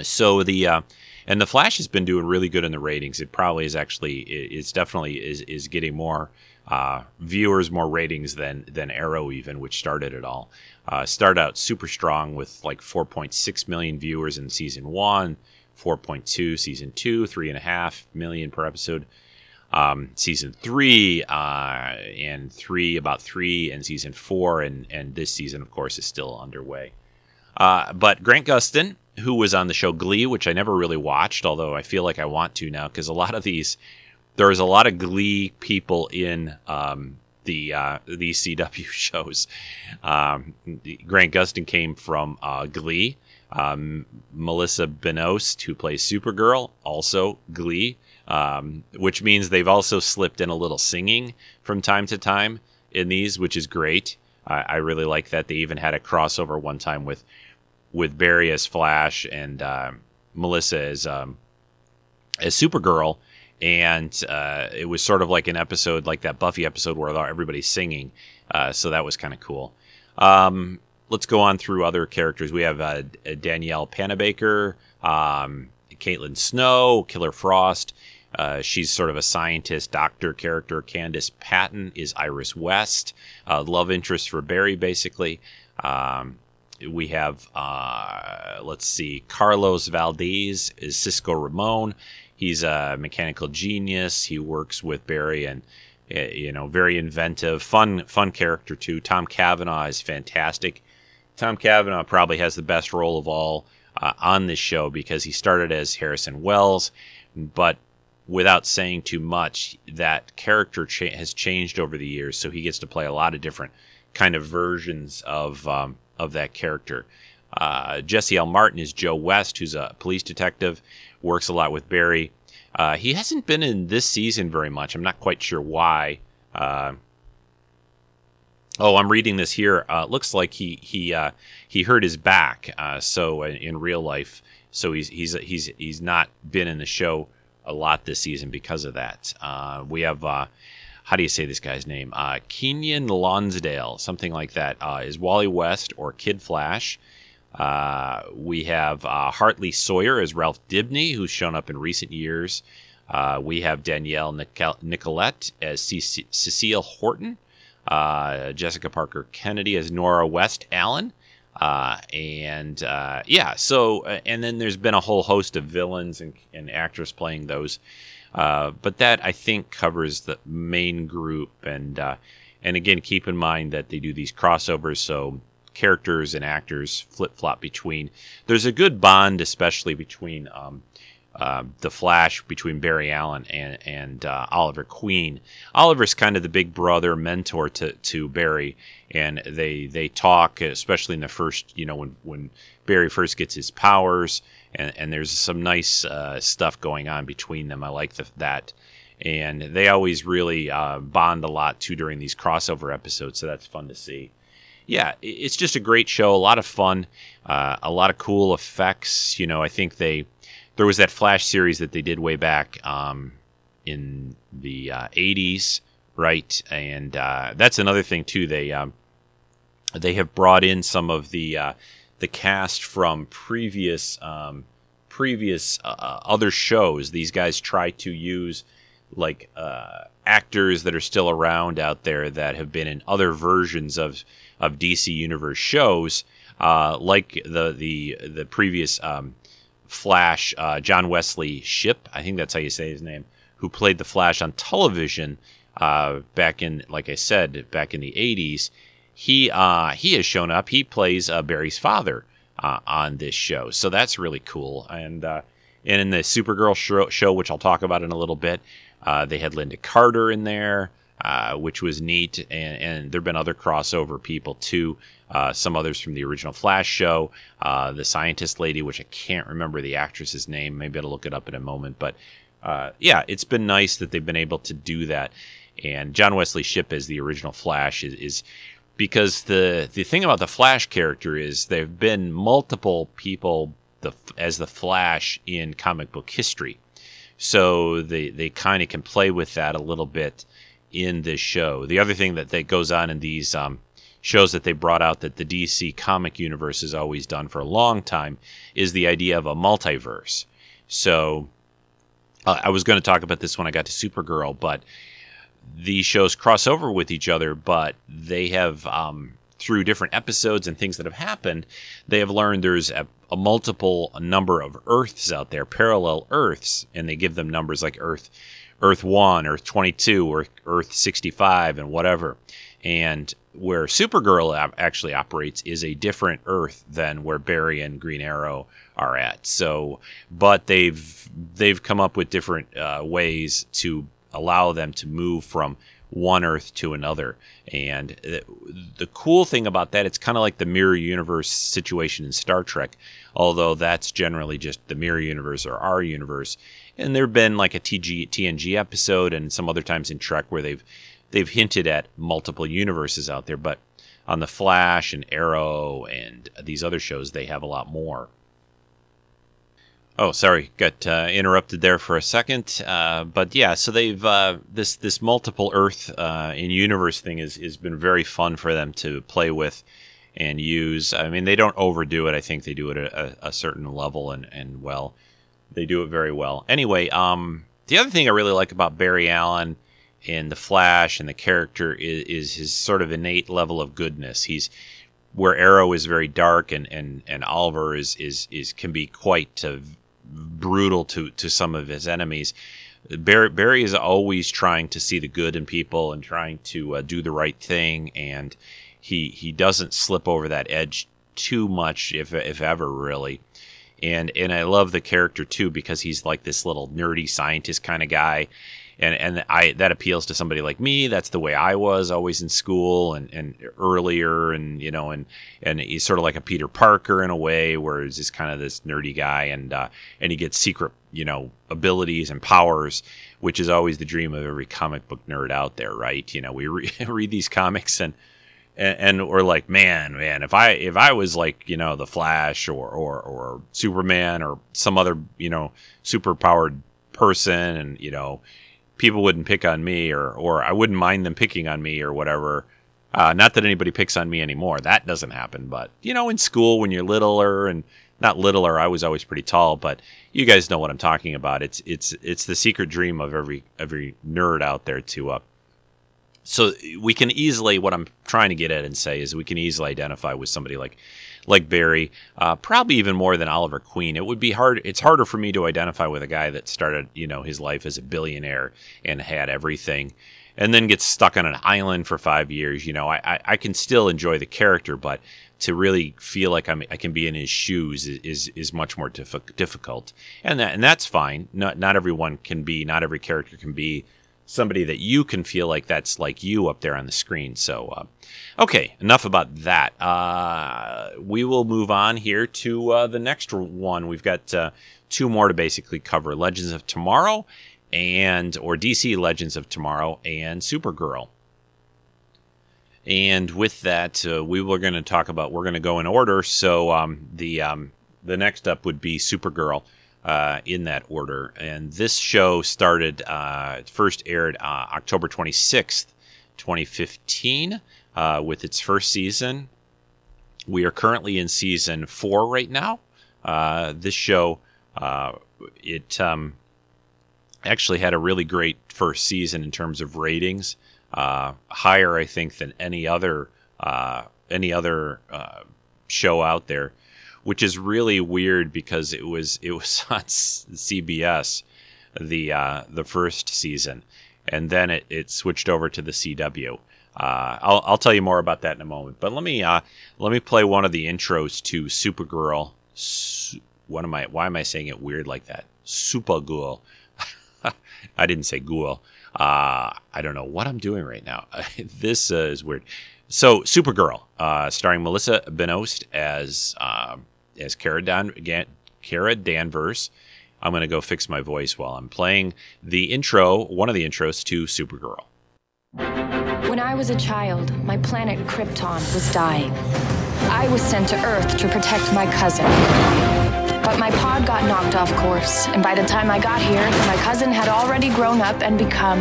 So the uh, and the Flash has been doing really good in the ratings. It probably is actually it- it's definitely is is getting more uh, viewers, more ratings than than Arrow even, which started it all. Uh, out super strong with like 4.6 million viewers in season one, 4.2 season two, three and a half million per episode. Um, season three uh, and three about three and season four and and this season of course is still underway. Uh, but Grant Gustin, who was on the show Glee, which I never really watched, although I feel like I want to now because a lot of these, there's a lot of Glee people in um, the uh, these CW shows. Um, Grant Gustin came from uh, Glee. Um, Melissa Benoist, who plays Supergirl, also Glee, um, which means they've also slipped in a little singing from time to time in these, which is great. I, I really like that. They even had a crossover one time with with Barry as Flash and uh, Melissa as um, as Supergirl, and uh, it was sort of like an episode like that Buffy episode where everybody's singing. Uh, so that was kind of cool. Um, let's go on through other characters. We have uh, Danielle Panabaker, um, Caitlin Snow, Killer Frost. Uh, she's sort of a scientist doctor character. Candice Patton is Iris West, uh, love interest for Barry, basically. Um, we have, uh, let's see, Carlos Valdes is Cisco Ramon. He's a mechanical genius. He works with Barry and, uh, you know, very inventive, fun, fun character too. Tom Cavanagh is fantastic. Tom Cavanagh probably has the best role of all uh, on this show because he started as Harrison Wells, but without saying too much, that character cha- has changed over the years. So he gets to play a lot of different kind of versions of um, of that character. Uh, Jesse L. Martin is Joe West, who's a police detective, works a lot with Barry. Uh, he hasn't been in this season very much. I'm not quite sure why. Uh, oh, I'm reading this here. Uh, looks like he he uh, he hurt his back. Uh, so in, in real life, so he's he's he's he's not been in the show a lot this season because of that. Uh, we have how do you say this guy's name? Uh, Keiynan Lonsdale, something like that. Uh, is Wally West or Kid Flash? Uh, we have uh, Hartley Sawyer as Ralph Dibney, who's shown up in recent years. Uh, we have Danielle Nicol- Nicolette as C- Cecile Horton. Uh, Jessica Parker Kennedy as Nora West Allen. And yeah, so and then there's been a whole host of villains and, and actors playing those, uh, but that I think covers the main group. And uh, and again, keep in mind that they do these crossovers, so characters and actors flip flop between. There's a good bond, especially between um, uh, the Flash, between Barry Allen and and uh, Oliver Queen. Oliver's kind of the big brother mentor to to Barry, and they they talk, especially in the first, you know, when when Barry first gets his powers, and and there's some nice uh, stuff going on between them. I like the, that. And they always really uh, bond a lot too during these crossover episodes, so that's fun to see yeah, it's just a great show. A lot of fun, uh, a lot of cool effects. You know, I think they there was that Flash series that they did way back um, in the uh, '80s, right? And uh, that's another thing too. They um, they have brought in some of the uh, the cast from previous um, previous uh, other shows. These guys try to use like uh, actors that are still around out there that have been in other versions of of DC Universe shows, uh, like the the the previous um, Flash, uh, John Wesley Shipp. I think that's how you say his name. Who played the Flash on television uh, back in, like I said, back in the '80s. He uh, he has shown up. He plays uh, Barry's father uh, on this show, so that's really cool. And and in the Supergirl show, show, which I'll talk about in a little bit, Uh, they had Lynda Carter in there, uh, which was neat, and, and there've been other crossover people too. Uh, some others from the original Flash show, uh, the scientist lady, which I can't remember the actress's name. Maybe I'll look it up in a moment. But uh, yeah, it's been nice that they've been able to do that. And John Wesley Shipp as the original Flash is, is because the the thing about the Flash character is there have been multiple people the as the Flash in comic book history, so they they kind of can play with that a little bit in this show. The other thing that that goes on in these um, shows that they brought out that the DC comic universe has always done for a long time is the idea of a multiverse. So uh, I was going to talk about this when I got to Supergirl, but these shows cross over with each other, but they have um, through different episodes and things that have happened, they have learned there's a, a multiple number of Earths out there, parallel Earths, and they give them numbers like Earth, Earth One, Earth Twenty Two, or Earth Sixty Five, and whatever. And where Supergirl actually operates is a different Earth than where Barry and Green Arrow are at. So, but they've they've come up with different uh, ways to allow them to move from one Earth to another. And the, the cool thing about that, it's kind of like the mirror universe situation in Star Trek, although that's generally just the mirror universe or our universe. And there have been like a TG, TNG episode and some other times in Trek where they've they've hinted at multiple universes out there, but on the Flash and Arrow and these other shows, they have a lot more. Oh, sorry, got uh, interrupted there for a second. Uh, but yeah, so they've uh, this this multiple Earth uh, in universe thing is has been very fun for them to play with and use. I mean, they don't overdo it. I think they do it at a, a certain level and and well, they do it very well. Anyway, um, the other thing I really like about Barry Allen and the Flash and the character is, is his sort of innate level of goodness. He's where Arrow is very dark and and and Oliver is is is can be quite uh, brutal to to some of his enemies. Barry, Barry is always trying to see the good in people and trying to uh, do the right thing, and he he doesn't slip over that edge too much, if if ever, really and and I love the character too because he's like this little nerdy scientist kind of guy, and and I that appeals to somebody like me. That's the way I was always in school and, and earlier, and you know, and and he's sort of like a Peter Parker in a way, where he's just kind of this nerdy guy, and uh, and he gets secret you know abilities and powers, which is always the dream of every comic book nerd out there, right? You know, we re- read these comics and and, and we're like, man, man, if I if I was like you know the Flash or or or Superman or some other you know super powered person, and you know people wouldn't pick on me or or I wouldn't mind them picking on me or whatever. Uh, not that anybody picks on me anymore. That doesn't happen. But you know, in school when you're littler and not littler, I was always pretty tall. But you guys know what I'm talking about. It's it's it's the secret dream of every every nerd out there to uh, so we can easily what i'm trying to get at and say is we can easily identify with somebody like like barry uh, probably even more than oliver queen. It would be hard it's harder for me to identify with a guy that started you know his life as a billionaire and had everything and then gets stuck on an island for five years. You know i, I, I can still enjoy the character but to really feel like I'm, I can be in his shoes is, is, is much more difficult, and that and that's fine. Not not everyone can be, not every character can be somebody that you can feel like that's like you up there on the screen. So, uh, okay, enough about that. Uh, we will move on here to uh, the next one. We've got uh, two more to basically cover: Legends of Tomorrow and or DC Legends of Tomorrow and Supergirl. And with that, uh, we were going to talk about. We're going to go in order. So um, the um, the next up would be Supergirl uh, in that order. And this show started, uh, first aired uh, October 26th, 2015, uh, with its first season. We are currently in season four right now. Uh, this show, uh, it um, actually had a really great first season in terms of ratings, higher, I think, than any other any other show out there which is really weird because it was it was on CBS the uh, the first season, and then it, it switched over to the CW. Uh, I'll, I'll tell you more about that in a moment. But let me uh, let me play one of the intros to Supergirl. Su- what am I? Why am I saying it weird like that? Supergirl. I didn't say ghoul. Uh, I don't know what I'm doing right now. this uh, is weird. So, Supergirl, uh, starring Melissa Benoist as uh, as Kara, Dan- Kara Danvers. I'm going to go fix my voice while I'm playing the intro, one of the intros to Supergirl. When I was a child, my planet Krypton was dying. I was sent to Earth to protect my cousin. But my pod got knocked off course, and by the time I got here, my cousin had already grown up and become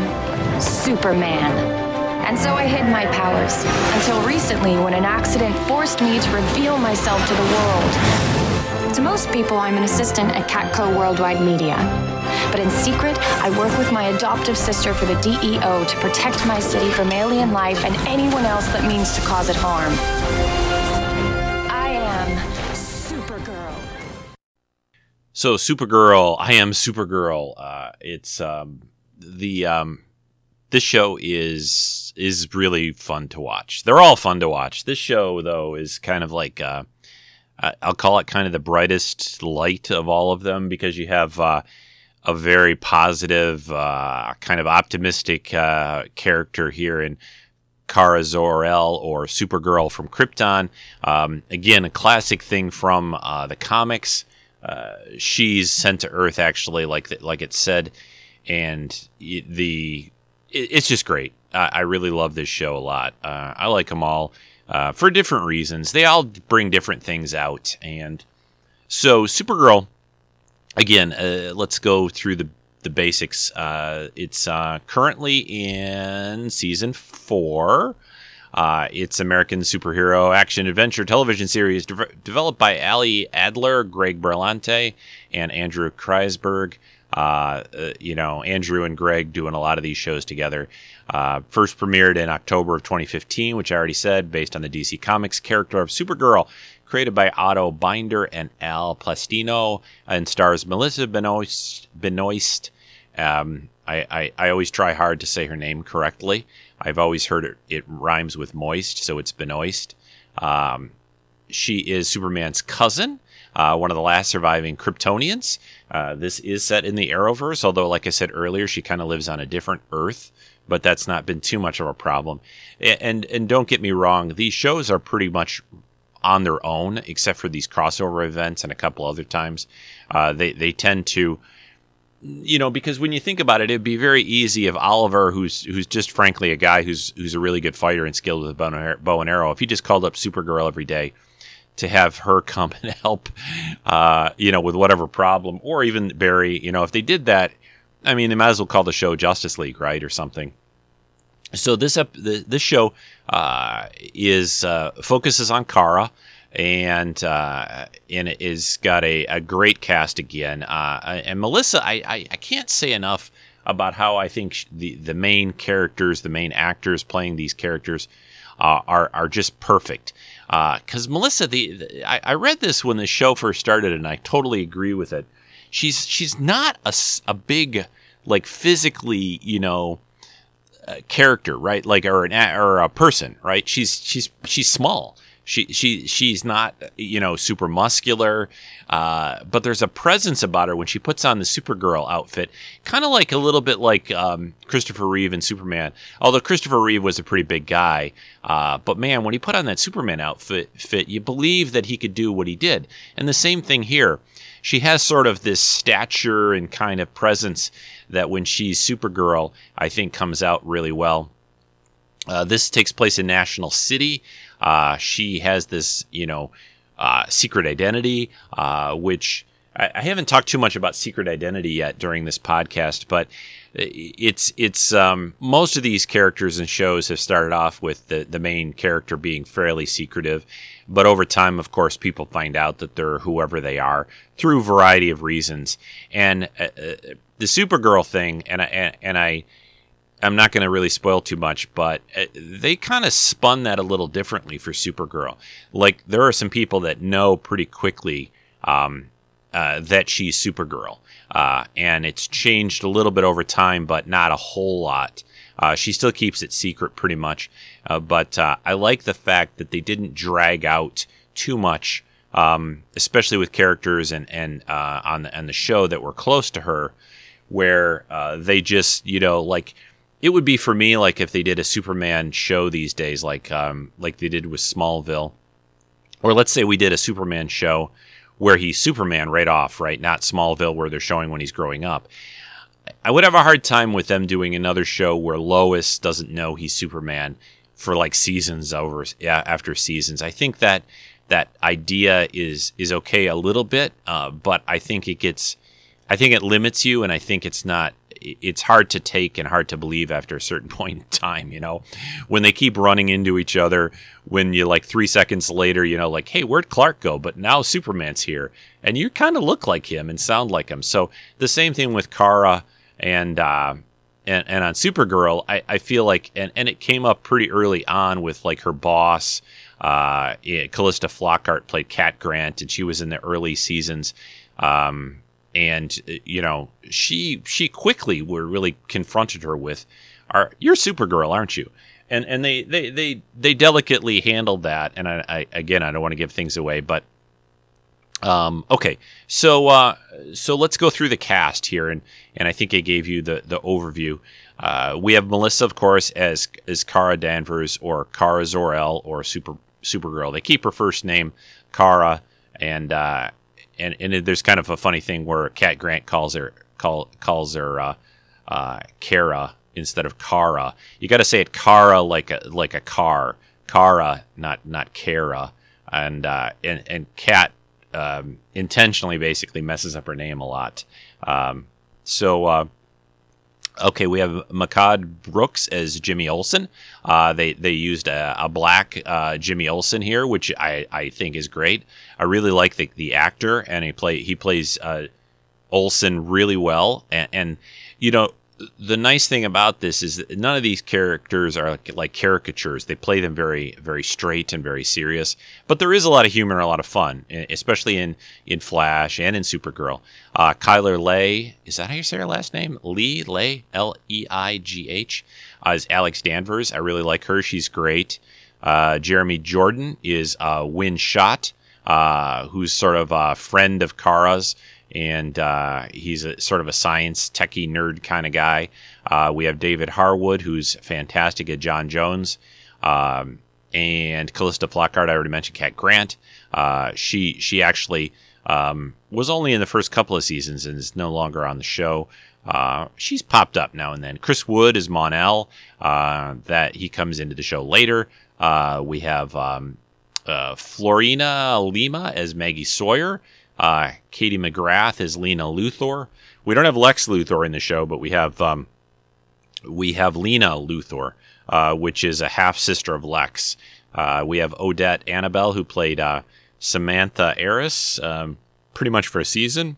Superman. And so I hid my powers, until recently when an accident forced me to reveal myself to the world. To most people, I'm an assistant at Catco Worldwide Media. But in secret, I work with my adoptive sister for the DEO to protect my city from alien life and anyone else that means to cause it harm. I am Supergirl. So Supergirl, I am Supergirl. Uh, it's um, the um, this show is is really fun to watch. They're all fun to watch. This show though is kind of like uh, I'll call it kind of the brightest light of all of them because you have uh, a very positive, uh, kind of optimistic uh, character here in Kara Zor-El or Supergirl from Krypton. Um, again, a classic thing from uh, the comics uh, she's sent to Earth actually, like the, like it said, and the it's just great. I, really love this show a lot. Uh, I like them all uh, for different reasons. They all bring different things out, and so Supergirl. Again, uh, let's go through the the basics. Uh, it's uh, currently in season four. It's American superhero action adventure television series de- developed by Ali Adler, Greg Berlanti, and Andrew Kreisberg. Uh, uh, you know, Andrew and Greg doing a lot of these shows together. Uh, first premiered in October of 2015, which I already said, based on the DC Comics character of Supergirl, created by Otto Binder and Al Plastino, and stars Melissa Benoist. Benoist. Um, I, I, I always try hard to say her name correctly. I've always heard it, it rhymes with moist, so it's Benoist. Um, she is Superman's cousin, uh, one of the last surviving Kryptonians. Uh, this is set in the Arrowverse, although, like I said earlier, she kind of lives on a different Earth, but that's not been too much of a problem. And and don't get me wrong, these shows are pretty much on their own, except for these crossover events and a couple other times. Uh, they they tend to you know, because when you think about it, it'd be very easy if Oliver, who's who's just frankly a guy who's who's a really good fighter and skilled with a bow and arrow, if he just called up Supergirl every day to have her come and help, uh, you know, with whatever problem, or even Barry, you know, if they did that, I mean, they might as well call the show Justice League, right, or something. So this ep- this show uh, is uh, focuses on Kara and uh, and it is got a, a great cast again. Uh, and Melissa, I, I, I can't say enough about how I think the the main characters, the main actors playing these characters, uh, are are just perfect. Because uh, Melissa, the, the I, I, read this when the show first started, and I totally agree with it. She's she's not a, a big like physically, you know. Uh, character, right? Like, or an or a person, right? She's she's she's small, she she she's not you know super muscular, uh, but there's a presence about her when she puts on the Supergirl outfit, kind of like a little bit like um, Christopher Reeve in Superman. Although Christopher Reeve was a pretty big guy, uh, but man, when he put on that Superman outfit, fit you believe that he could do what he did. And the same thing here. She has sort of this stature and kind of presence that when she's Supergirl, I think comes out really well. Uh, this takes place in National City. Uh, she has this, you know, uh, secret identity, uh, which I, I, haven't talked too much about secret identity yet during this podcast, but it's it's um, most of these characters and shows have started off with the the main character being fairly secretive, but over time, of course, people find out that they're whoever they are through a variety of reasons, and uh, uh, the Supergirl thing, and I and I I'm not going to really spoil too much, but uh, they kind of spun that a little differently for Supergirl. Like there are some people that know pretty quickly um, uh, that she's Supergirl, uh, and it's changed a little bit over time, but not a whole lot. Uh, she still keeps it secret pretty much, uh, but uh, I like the fact that they didn't drag out too much, um, especially with characters and and on the, the show that were close to her where they just you know like it would be for me like if they did a Superman show these days, like um, like they did with Smallville, or let's say we did a Superman show where he's Superman right off, right? Not Smallville where they're showing when he's growing up. I would have a hard time with them doing another show where Lois doesn't know he's Superman for like seasons over yeah, after seasons. I think that that idea is is okay a little bit, uh, but I think it gets, I think it limits you, and I think it's not. It's hard to take and hard to believe after a certain point in time. You know, when they keep running into each other, when you like three seconds later, you know, like, hey, where'd Clark go? But now Superman's here, and you kind of look like him and sound like him. So the same thing with Kara and. Uh, and, and on Supergirl, I, I feel like, and, and it came up pretty early on with like her boss, uh, Calista Flockhart played Cat Grant, and she was in the early seasons. Um, and you know, she she quickly were really confronted her with, "Are you're Supergirl, aren't you?" And and they they they they delicately handled that. And I, I again, I don't want to give things away, but um, okay, so uh, so let's go through the cast here, and and I think I gave you the the overview. Uh, we have Melissa, of course, as as Kara Danvers or Kara Zor-El or Super Supergirl. They keep her first name Kara, and uh, and and there's kind of a funny thing where Cat Grant calls her call calls her uh, uh, Kara instead of Kara. You got to say it Kara like a like a car, Kara, not not Kara. And uh, and and Cat um, intentionally basically messes up her name a lot. Um, so uh, Okay, we have Mehcad Brooks as Jimmy Olsen. Uh, they they used a, a black uh, Jimmy Olsen here, which I, I think is great. I really like the, the actor, and he play he plays uh, Olsen really well. And, and you know, the nice thing about this is that none of these characters are like, like, caricatures. They play them very, very straight and very serious. But there is a lot of humor a lot of fun, especially in in Flash and in Supergirl. Uh, Chyler Leigh, is that how you say her last name? Lee Leigh, L E I G H, uh, is Alex Danvers. I really like her. She's great. Uh, Jeremy Jordan is uh, Winn Schott, uh, who's sort of a friend of Kara's and uh, he's a sort of a science techie nerd kind of guy. Uh, we have David Harewood, who's fantastic at John Jones, um, and Calista Flockhart. I already mentioned Cat Grant. Uh, she she actually um, was only in the first couple of seasons and is no longer on the show. Uh, she's popped up now and then. Chris Wood is Mon-El. Uh, that he comes into the show later. Uh, we have um, Floriana Lima as Maggie Sawyer. Uh, Katie McGrath is Lena Luthor. We don't have Lex Luthor in the show, but we have um, we have Lena Luthor, uh, which is a half sister of Lex. Uh, we have Odette Annable, who played uh, Samantha Arias, um, pretty much for a season,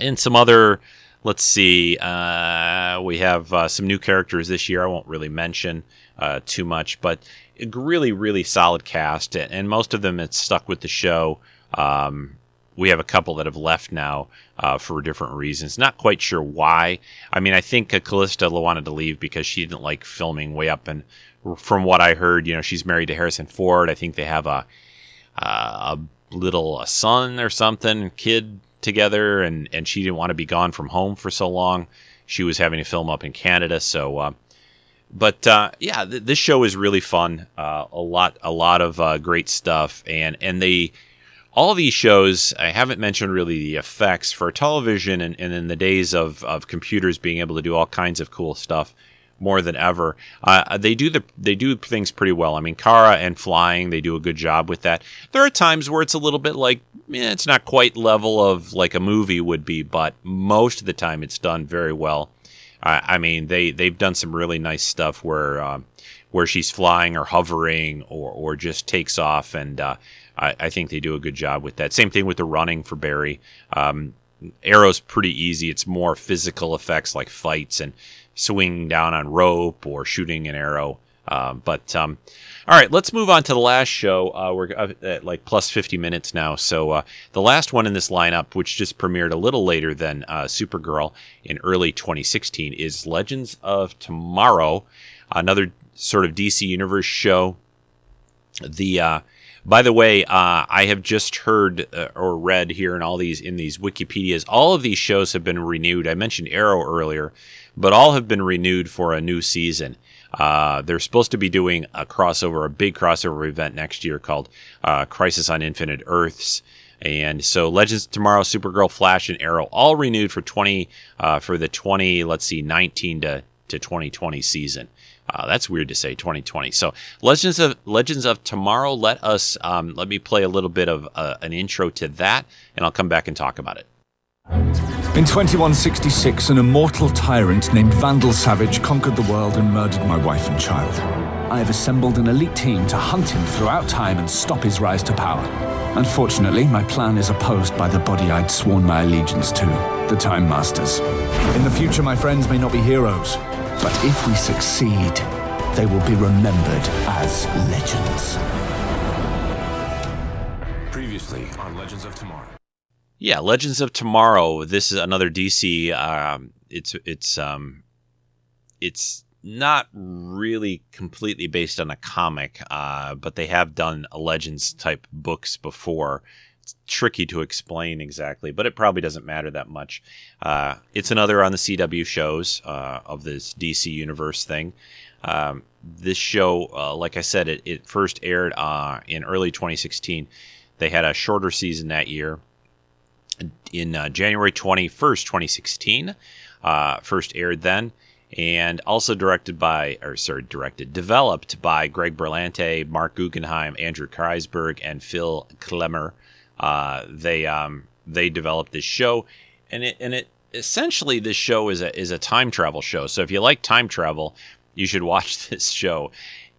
and some other. Let's see. Uh, we have uh, some new characters this year. I won't really mention too much, but really, really solid cast, and most of them it's stuck with the show. Um, we have a couple that have left now uh, for different reasons. Not quite sure why. I mean, I think Calista wanted to leave because she didn't like filming way up. And from what I heard, you know, she's married to Harrison Ford. I think they have a uh, a little a son or something, kid together, and and she didn't want to be gone from home for so long. She was having to film up in Canada, so. Uh, but uh, yeah, th- this show is really fun. Uh, a lot, a lot of uh, great stuff, and and they all these shows, I haven't mentioned really the effects for television and, and in the days of, of computers being able to do all kinds of cool stuff more than ever. Uh, they do the they do things pretty well. I mean, Kara and flying, they do a good job with that. There are times where it's a little bit like eh, it's not quite level of like a movie would be, but most of the time it's done very well. I mean, they they've done some really nice stuff where um, where she's flying or hovering or or just takes off and uh, I, I, think they do a good job with that. Same thing with the running for Barry. Um, Arrow's pretty easy. It's more physical effects like fights and swinging down on rope or shooting an arrow. Um, but um, all right, let's move on to the last show. Uh, we're at like plus 50 minutes now. So uh, the last one in this lineup, which just premiered a little later than uh, Supergirl in early 2016, is Legends of Tomorrow, another sort of DC Universe show the uh, by the way, uh, I have just heard uh, or read here in all these in these Wikipedias, all of these shows have been renewed. I mentioned Arrow earlier, but all have been renewed for a new season. Uh, they're supposed to be doing a crossover, a big crossover event next year called uh, Crisis on Infinite Earths. And so Legends of Tomorrow, Supergirl, Flash, and Arrow all renewed for 20, uh, for the 20, let's see, 19 to, to 2020 season. Uh, that's weird to say 2020. So Legends of Legends of Tomorrow. Let us um, let me play a little bit of uh, an intro to that, and I'll come back and talk about it. In 2166, an immortal tyrant named Vandal Savage conquered the world and murdered my wife and child. I have assembled an elite team to hunt him throughout time and stop his rise to power. Unfortunately, my plan is opposed by the body I'd sworn my allegiance to, the Time Masters. In the future, my friends may not be heroes, but if we succeed, they will be remembered as legends. Previously on Legends of Tomorrow. Yeah, Legends of Tomorrow. This is another DC. Um, it's it's um, it's not really completely based on a comic, uh, but they have done Legends type books before. It's tricky to explain exactly, but it probably doesn't matter that much. Uh, it's another on the CW shows uh, of this DC universe thing. Um, this show, uh, like I said, it, it first aired uh, in early 2016. They had a shorter season that year. In uh, January 21st, 2016, first aired then and also directed by, or sorry, directed, developed by Greg Berlanti, Marc Guggenheim, Andrew Kreisberg, and Phil Klemmer. Uh, they um, they developed this show, and it and it essentially this show is a is a time travel show. So if you like time travel, you should watch this show,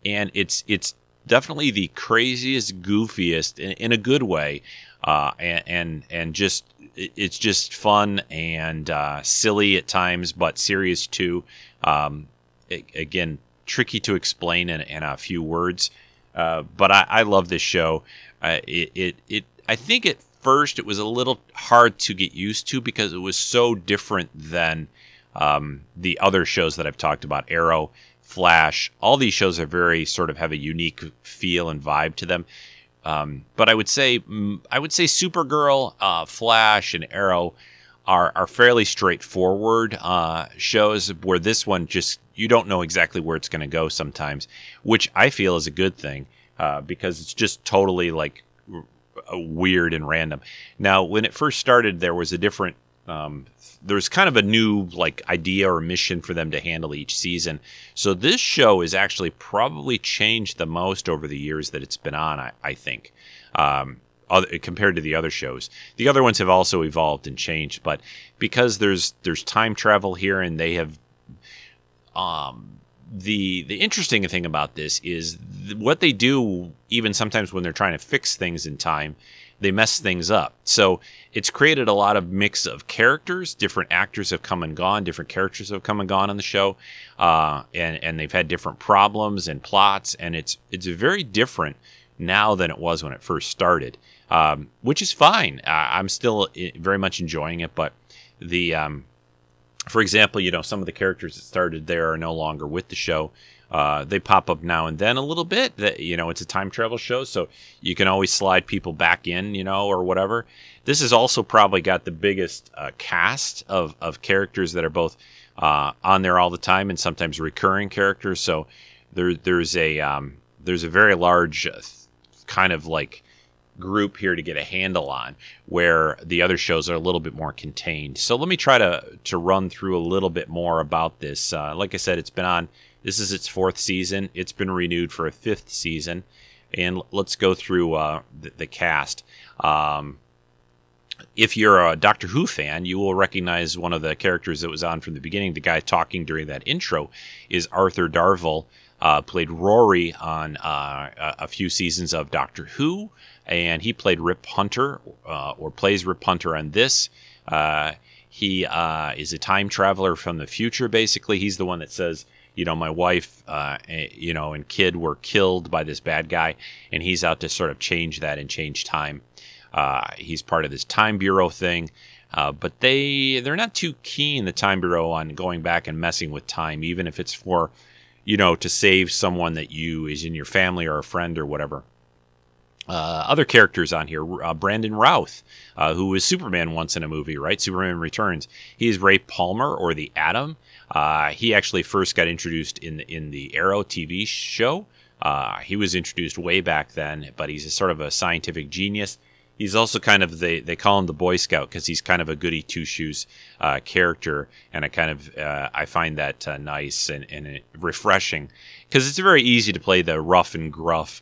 and it's it's definitely the craziest, goofiest in, in a good way, uh, and, and and just it's just fun and uh, silly at times, but serious too. Um, it, again, tricky to explain in, in a few words, uh, but I, I, love this show. Uh, it, it, it, I think at first it was a little hard to get used to because it was so different than um, the other shows that I've talked about. Arrow, Flash, all these shows are very sort of have a unique feel and vibe to them. Um, but I would say mm, I would say Supergirl, uh, Flash, and Arrow are are fairly straightforward uh, shows. Where this one just you don't know exactly where it's going to go sometimes, which I feel is a good thing uh, because it's just totally like weird and random. Now, when it first started, there was a different um, there's kind of a new like idea or mission for them to handle each season. So this show has actually probably changed the most over the years that it's been on. I, I think. Um, compared to the other shows, the other ones have also evolved and changed. But because there's there's time travel here, and they have, um, the the interesting thing about this is th- what they do. Even sometimes when they're trying to fix things in time, they mess things up. So it's created a lot of mix of characters. Different actors have come and gone. Different characters have come and gone on the show, uh, and and they've had different problems and plots. And it's it's very different now than it was when it first started, um, which is fine. Uh, I'm still very much enjoying it, but the um, for example, you know, some of the characters that started there are no longer with the show. Uh, they pop up now and then a little bit. That you know, it's a time travel show, so you can always slide people back in, you know, or whatever. This has also probably got the biggest uh, cast of of characters that are both uh, on there all the time and sometimes recurring characters. So there there's a um, there's a very large uh, kind of like group here to get a handle on where the other shows are a little bit more contained so let me try to to run through a little bit more about this uh, like i said it's been on this is its fourth season. It's been renewed for a fifth season. And let's go through uh, the, the, cast. Um, if you're a Doctor Who fan, you will recognize one of the characters that was on from the beginning. The guy talking during that intro is Arthur Darvill, uh, played Rory on uh, a few seasons of Doctor Who, and he played Rip Hunter, uh, or plays Rip Hunter on this. Uh, he uh, is a time traveler from the future, basically. He's the one that says, you know, my wife, uh, eh, you know, and kid were killed by this bad guy, and he's out to sort of change that and change time. Uh, he's part of this time bureau thing, uh, but they they're not too keen the time bureau on going back and messing with time, even if it's for, you know, to save someone that you is in your family or a friend or whatever. Uh, other characters on here, uh, Brandon Routh, uh, who was Superman once in a movie, right? Superman Returns. He is Ray Palmer or the Atom. Uh, he actually first got introduced in in the Arrow TV show. Uh, he was introduced way back then, but he's sort of a scientific genius. He's also kind of they they call him the Boy Scout because he's kind of a goody two shoes character, and I kind of I find that nice and, and refreshing because it's very easy to play the rough and gruff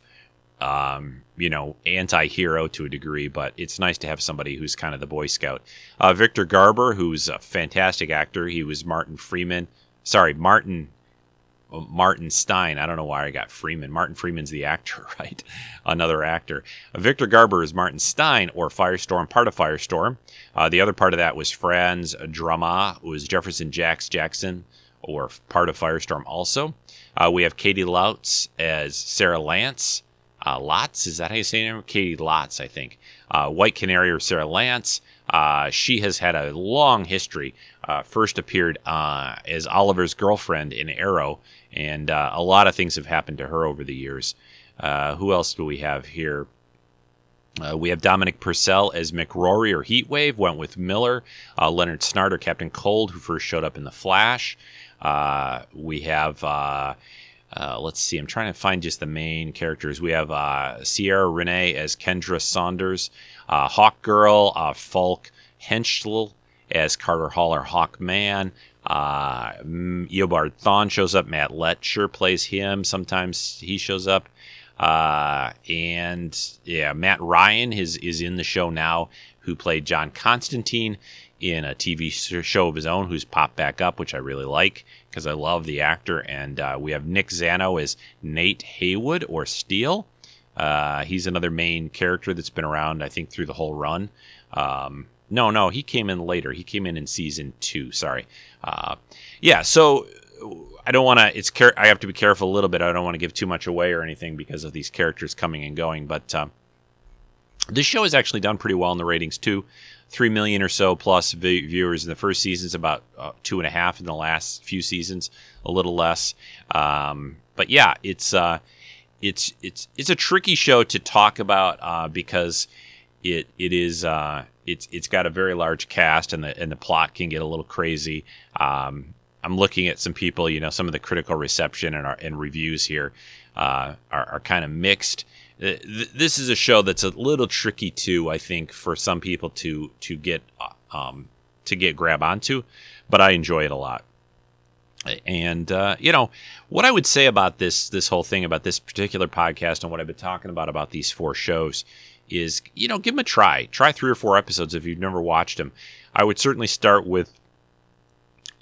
um, you know, anti-hero to a degree, but it's nice to have somebody who's kind of the Boy Scout. Uh, Victor Garber, who's a fantastic actor. He was Martin Freeman. Sorry, Martin Martin Stein. I don't know why I got Freeman. Martin Freeman's the actor, right? Another actor. Uh, Victor Garber is Martin Stein or Firestorm, part of Firestorm. Uh, the other part of that was Franz Drameh, who was Jefferson Jax Jackson, or part of Firestorm also. Uh, we have Caity Lotz as Sarah Lance uh, Lotz. Is that how you say her name? Caity Lotz, I think. Uh, White Canary or Sara Lance. Uh, she has had a long history. Uh, first appeared uh, as Oliver's girlfriend in Arrow, and uh, a lot of things have happened to her over the years. who else do we have here? we have Dominic Purcell as Mick Rory or Heatwave. Wentworth Miller. Leonard Snart Captain Cold, who first showed up in The Flash. we have uh, let's see. I'm trying to find just the main characters. We have uh, Ciara Renee as Kendra Saunders, uh, Hawk Girl, uh, Falk Hentschel as Carter Haller Hawkman. Uh, Eobard Thawne shows up. Matt Letscher plays him. Sometimes he shows up. Uh, and yeah, Matt Ryan is is in the show now, who played John Constantine in a TV show of his own, who's popped back up, which I really like because I love the actor. And uh, we have Nick Zano as Nate Heywood or Steel. Uh, he's another main character that's been around, I think, through the whole run. Um, no, no, he came in later. He came in in season two. Sorry. Uh, yeah, so I don't want to. It's care. I have to be careful a little bit. I don't want to give too much away or anything because of these characters coming and going. But uh, this show has actually done pretty well in the ratings too three million or so plus viewers in the first season. It's about uh, two and a half in the last few seasons, a little less. Um, but yeah, it's uh, it's it's it's a tricky show to talk about uh, because it it is uh, it's it's got a very large cast and the and the plot can get a little crazy. Um, I'm looking at some people, you know, some of the critical reception and our and reviews here uh, are, are kind of mixed. Uh, this is a show that's a little tricky too. I think for some people to to get uh, um, to get grab onto, but I enjoy it a lot. And uh, you know what I would say about this this whole thing about this particular podcast and what I've been talking about about these four shows is you know give them a try. Try three or four episodes if you've never watched them. I would certainly start with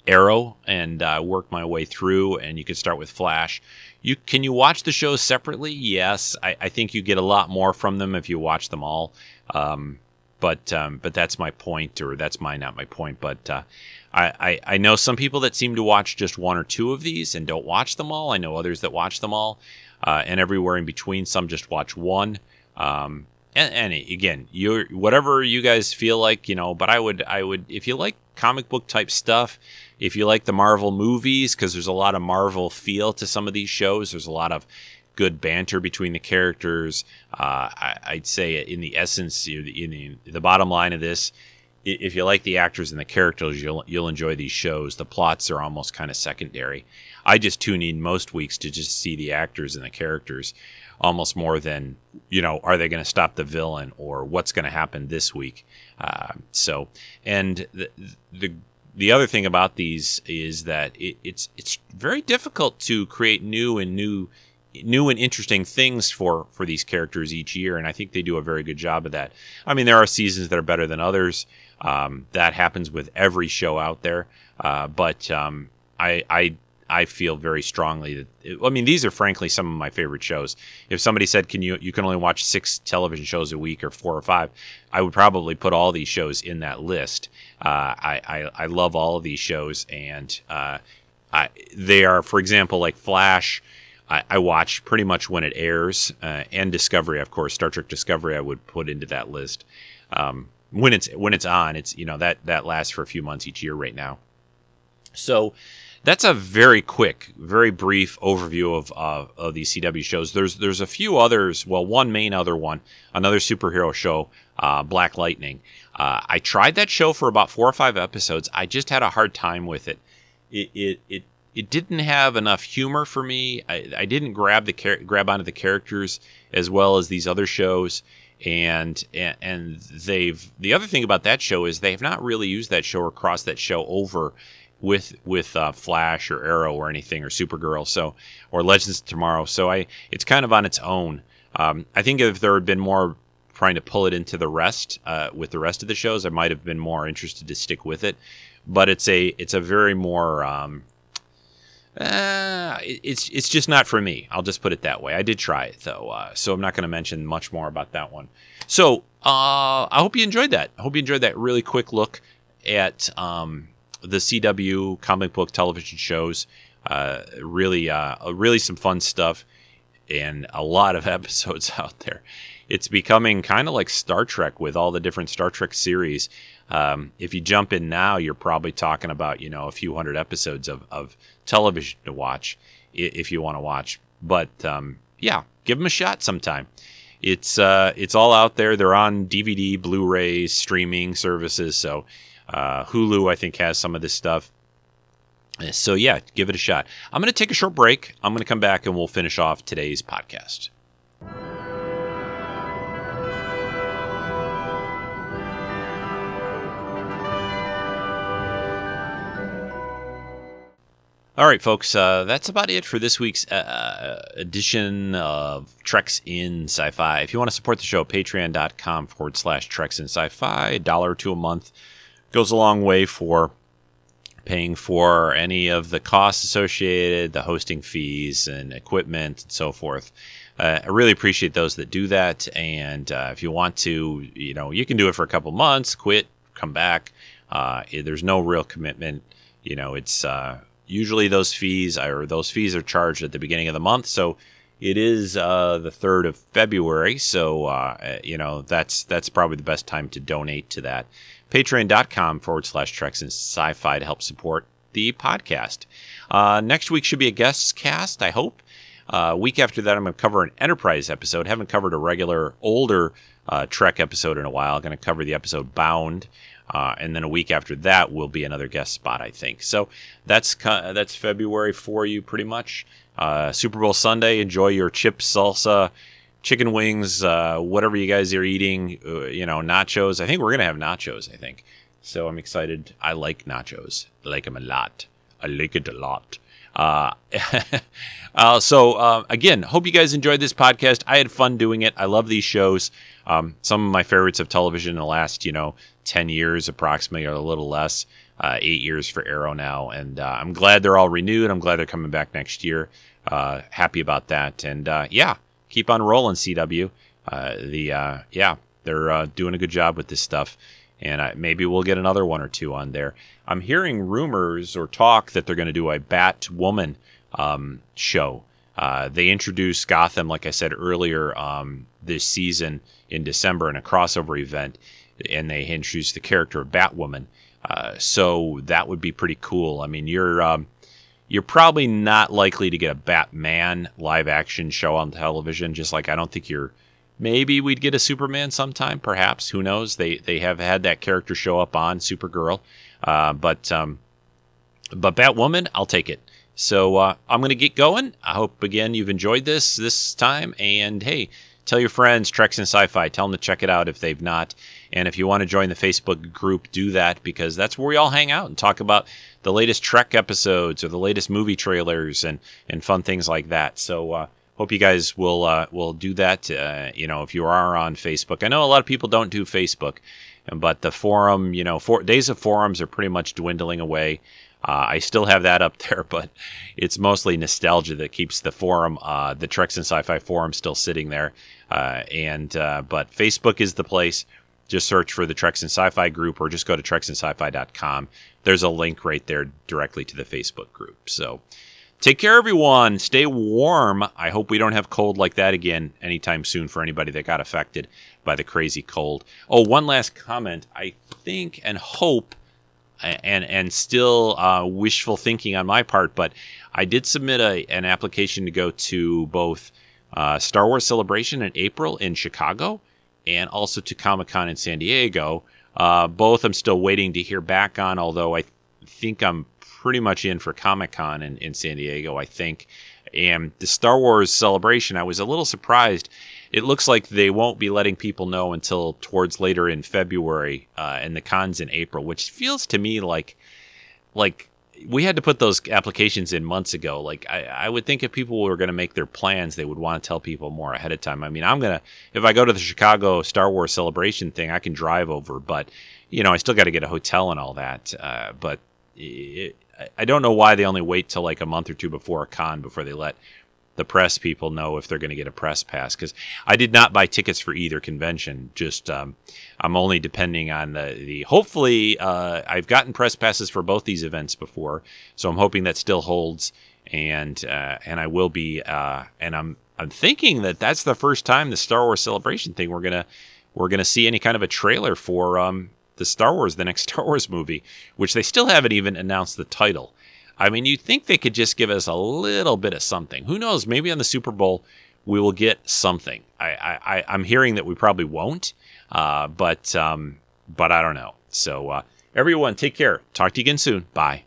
Arrow and uh, work my way through, and you could start with Flash. You can you watch the shows separately? Yes, I, I think you get a lot more from them if you watch them all. Um, but um, but that's my point, or that's my not my point. But uh, I, I, I know some people that seem to watch just one or two of these and don't watch them all. I know others that watch them all, uh, and everywhere in between. Some just watch one. Um, and, and again, you whatever you guys feel like, you know. But I would I would if you like comic book type stuff if you like the Marvel movies, because there's a lot of Marvel feel to some of these shows, there's a lot of good banter between the characters. Uh, I, would say, in the essence, in the, the bottom line of this, if you like the actors and the characters, you'll you'll enjoy these shows. The plots are almost kind of secondary. I just tune in most weeks to just see the actors and the characters, almost more than you know, are they going to stop the villain or what's going to happen this week? Uh, so, and the the the other thing about these is that it, it's it's very difficult to create new and new new and interesting things for for these characters each year and i think they do a very good job of that. I mean there are seasons that are better than others. Um, that happens with every show out there. Uh, but um, I, I I feel very strongly that I mean these are frankly some of my favorite shows. If somebody said can you you can only watch 6 television shows a week or 4 or 5, I would probably put all these shows in that list. Uh, I, I, I love all of these shows and uh, I, they are for example like Flash I, I watch pretty much when it airs uh, and Discovery of course Star Trek Discovery I would put into that list. Um, when it's when it's on it's you know that that lasts for a few months each year right now. So that's a very quick, very brief overview of uh, of these CW shows. There's there's a few others. Well, one main other one, another superhero show, uh, Black Lightning. Uh, I tried that show for about four or five episodes. I just had a hard time with it. It it it, it didn't have enough humor for me. I, I didn't grab the char- grab onto the characters as well as these other shows. And, and and they've the other thing about that show is they have not really used that show or crossed that show over with with uh, Flash or Arrow or anything or Supergirl so or Legends of Tomorrow so I it's kind of on its own um, I think if there had been more trying to pull it into the rest uh, with the rest of the shows I might have been more interested to stick with it but it's a it's a very more um, uh, it's it's just not for me. I'll just put it that way. I did try it though, uh, so I'm not going to mention much more about that one. So uh, I hope you enjoyed that. I hope you enjoyed that really quick look at um, the CW comic book television shows. Uh, really, uh, really some fun stuff and a lot of episodes out there. It's becoming kind of like Star Trek with all the different Star Trek series. Um, if you jump in now, you're probably talking about you know a few hundred episodes of, of television to watch if you want to watch. But um, yeah, give them a shot sometime. It's uh, it's all out there. They're on DVD, Blu-rays, streaming services. So uh, Hulu, I think, has some of this stuff. So yeah, give it a shot. I'm going to take a short break. I'm going to come back and we'll finish off today's podcast. All right, folks, uh, that's about it for this week's uh, edition of Treks in Sci Fi. If you want to support the show, patreon.com forward slash Treks in Sci Fi, dollar two a month goes a long way for paying for any of the costs associated, the hosting fees and equipment and so forth. Uh, I really appreciate those that do that. And uh, if you want to, you know, you can do it for a couple months, quit, come back. Uh, there's no real commitment. You know, it's uh, usually those fees or those fees are charged at the beginning of the month. So it is uh, the third of February, so uh, you know that's that's probably the best time to donate to that. Patreon.com forward slash Treks and Sci-Fi to help support the podcast. Uh, next week should be a guest cast, I hope. Uh, week after that, I'm going to cover an Enterprise episode. Haven't covered a regular older uh, Trek episode in a while. Going to cover the episode Bound. Uh, and then a week after that will be another guest spot, I think. So that's that's February for you, pretty much. Uh, Super Bowl Sunday. Enjoy your chips, salsa, chicken wings, uh, whatever you guys are eating. Uh, you know, nachos. I think we're gonna have nachos. I think. So I'm excited. I like nachos. I like them a lot. I like it a lot. Uh, uh, so uh, again, hope you guys enjoyed this podcast. I had fun doing it. I love these shows. Um, some of my favorites of television in the last, you know, 10 years approximately or a little less. Uh, eight years for Arrow now. And uh, I'm glad they're all renewed. I'm glad they're coming back next year. Uh, happy about that. And uh, yeah, keep on rolling, CW. Uh, the uh, yeah, they're doing a good job with this stuff. And maybe we'll get another one or two on there. I'm hearing rumors or talk that they're going to do a Batwoman um, show. they introduced Gotham, like I said earlier, um, this season in December in a crossover event and they introduced the character of Batwoman. Uh, so that would be pretty cool. I mean, you're um, you're probably not likely to get a Batman live action show on television. Just like I don't think you're. Maybe we'd get a Superman sometime, perhaps. Who knows? They they have had that character show up on Supergirl, uh, but um, but Batwoman, I'll take it. So uh, I'm going to get going. I hope again you've enjoyed this this time, and hey, tell your friends Treks and Sci-Fi. Tell them to check it out if they've not. And if you want to join the Facebook group, do that because that's where we all hang out and talk about the latest Trek episodes or the latest movie trailers and, and fun things like that. So, uh, hope you guys will uh, will do that. Uh, you know, if you are on Facebook, I know a lot of people don't do Facebook, but the forum, you know, for, days of forums are pretty much dwindling away. Uh, I still have that up there, but it's mostly nostalgia that keeps the forum, uh, the Treks and Sci-Fi forum, still sitting there. Uh, and uh, but Facebook is the place just search for the Treks and Sci-Fi group or just go to treksandsci-fi.com. There's a link right there directly to the Facebook group. So take care, everyone. Stay warm. I hope we don't have cold like that again anytime soon for anybody that got affected by the crazy cold. Oh, one last comment. I think and hope and and still uh, wishful thinking on my part, but I did submit a, an application to go to both uh, Star Wars Celebration in April in Chicago and also to Comic Con in San Diego. Uh, both I'm still waiting to hear back on, although I think I'm pretty much in for Comic Con in, in San Diego, I think. And the Star Wars Celebration, I was a little surprised it looks like they won't be letting people know until towards later in February, uh, and the cons in April, which feels to me like like we had to put those applications in months ago. Like I, I would think if people were going to make their plans, they would want to tell people more ahead of time. I mean, I'm gonna if I go to the Chicago Star Wars celebration thing, I can drive over, but you know, I still got to get a hotel and all that. Uh, but it, I don't know why they only wait till like a month or two before a con before they let the press people know if they're going to get a press pass because I did not buy tickets for either convention. Just um, I'm only depending on the, the hopefully uh, I've gotten press passes for both these events before, so I'm hoping that still holds and uh, and I will be uh, and I'm I'm thinking that that's the first time the Star Wars Celebration thing we're gonna we're gonna see any kind of a trailer for um, the Star Wars the next Star Wars movie, which they still haven't even announced the title. I mean, you'd think they could just give us a little bit of something. Who knows? Maybe on the Super Bowl we will get something. I, I I'm hearing that we probably won't, uh, but um, but I don't know. So uh, everyone, take care. Talk to you again soon. Bye.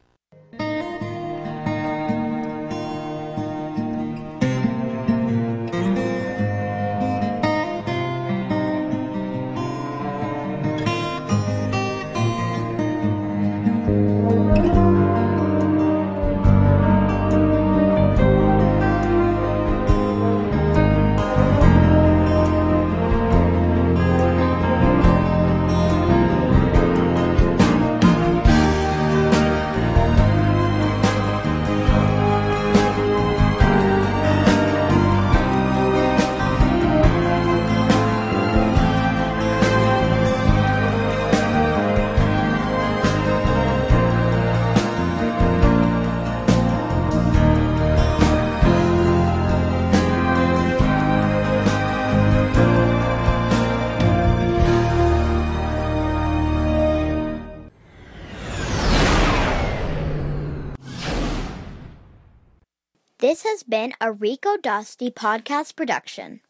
Been a Rico Dosty podcast production.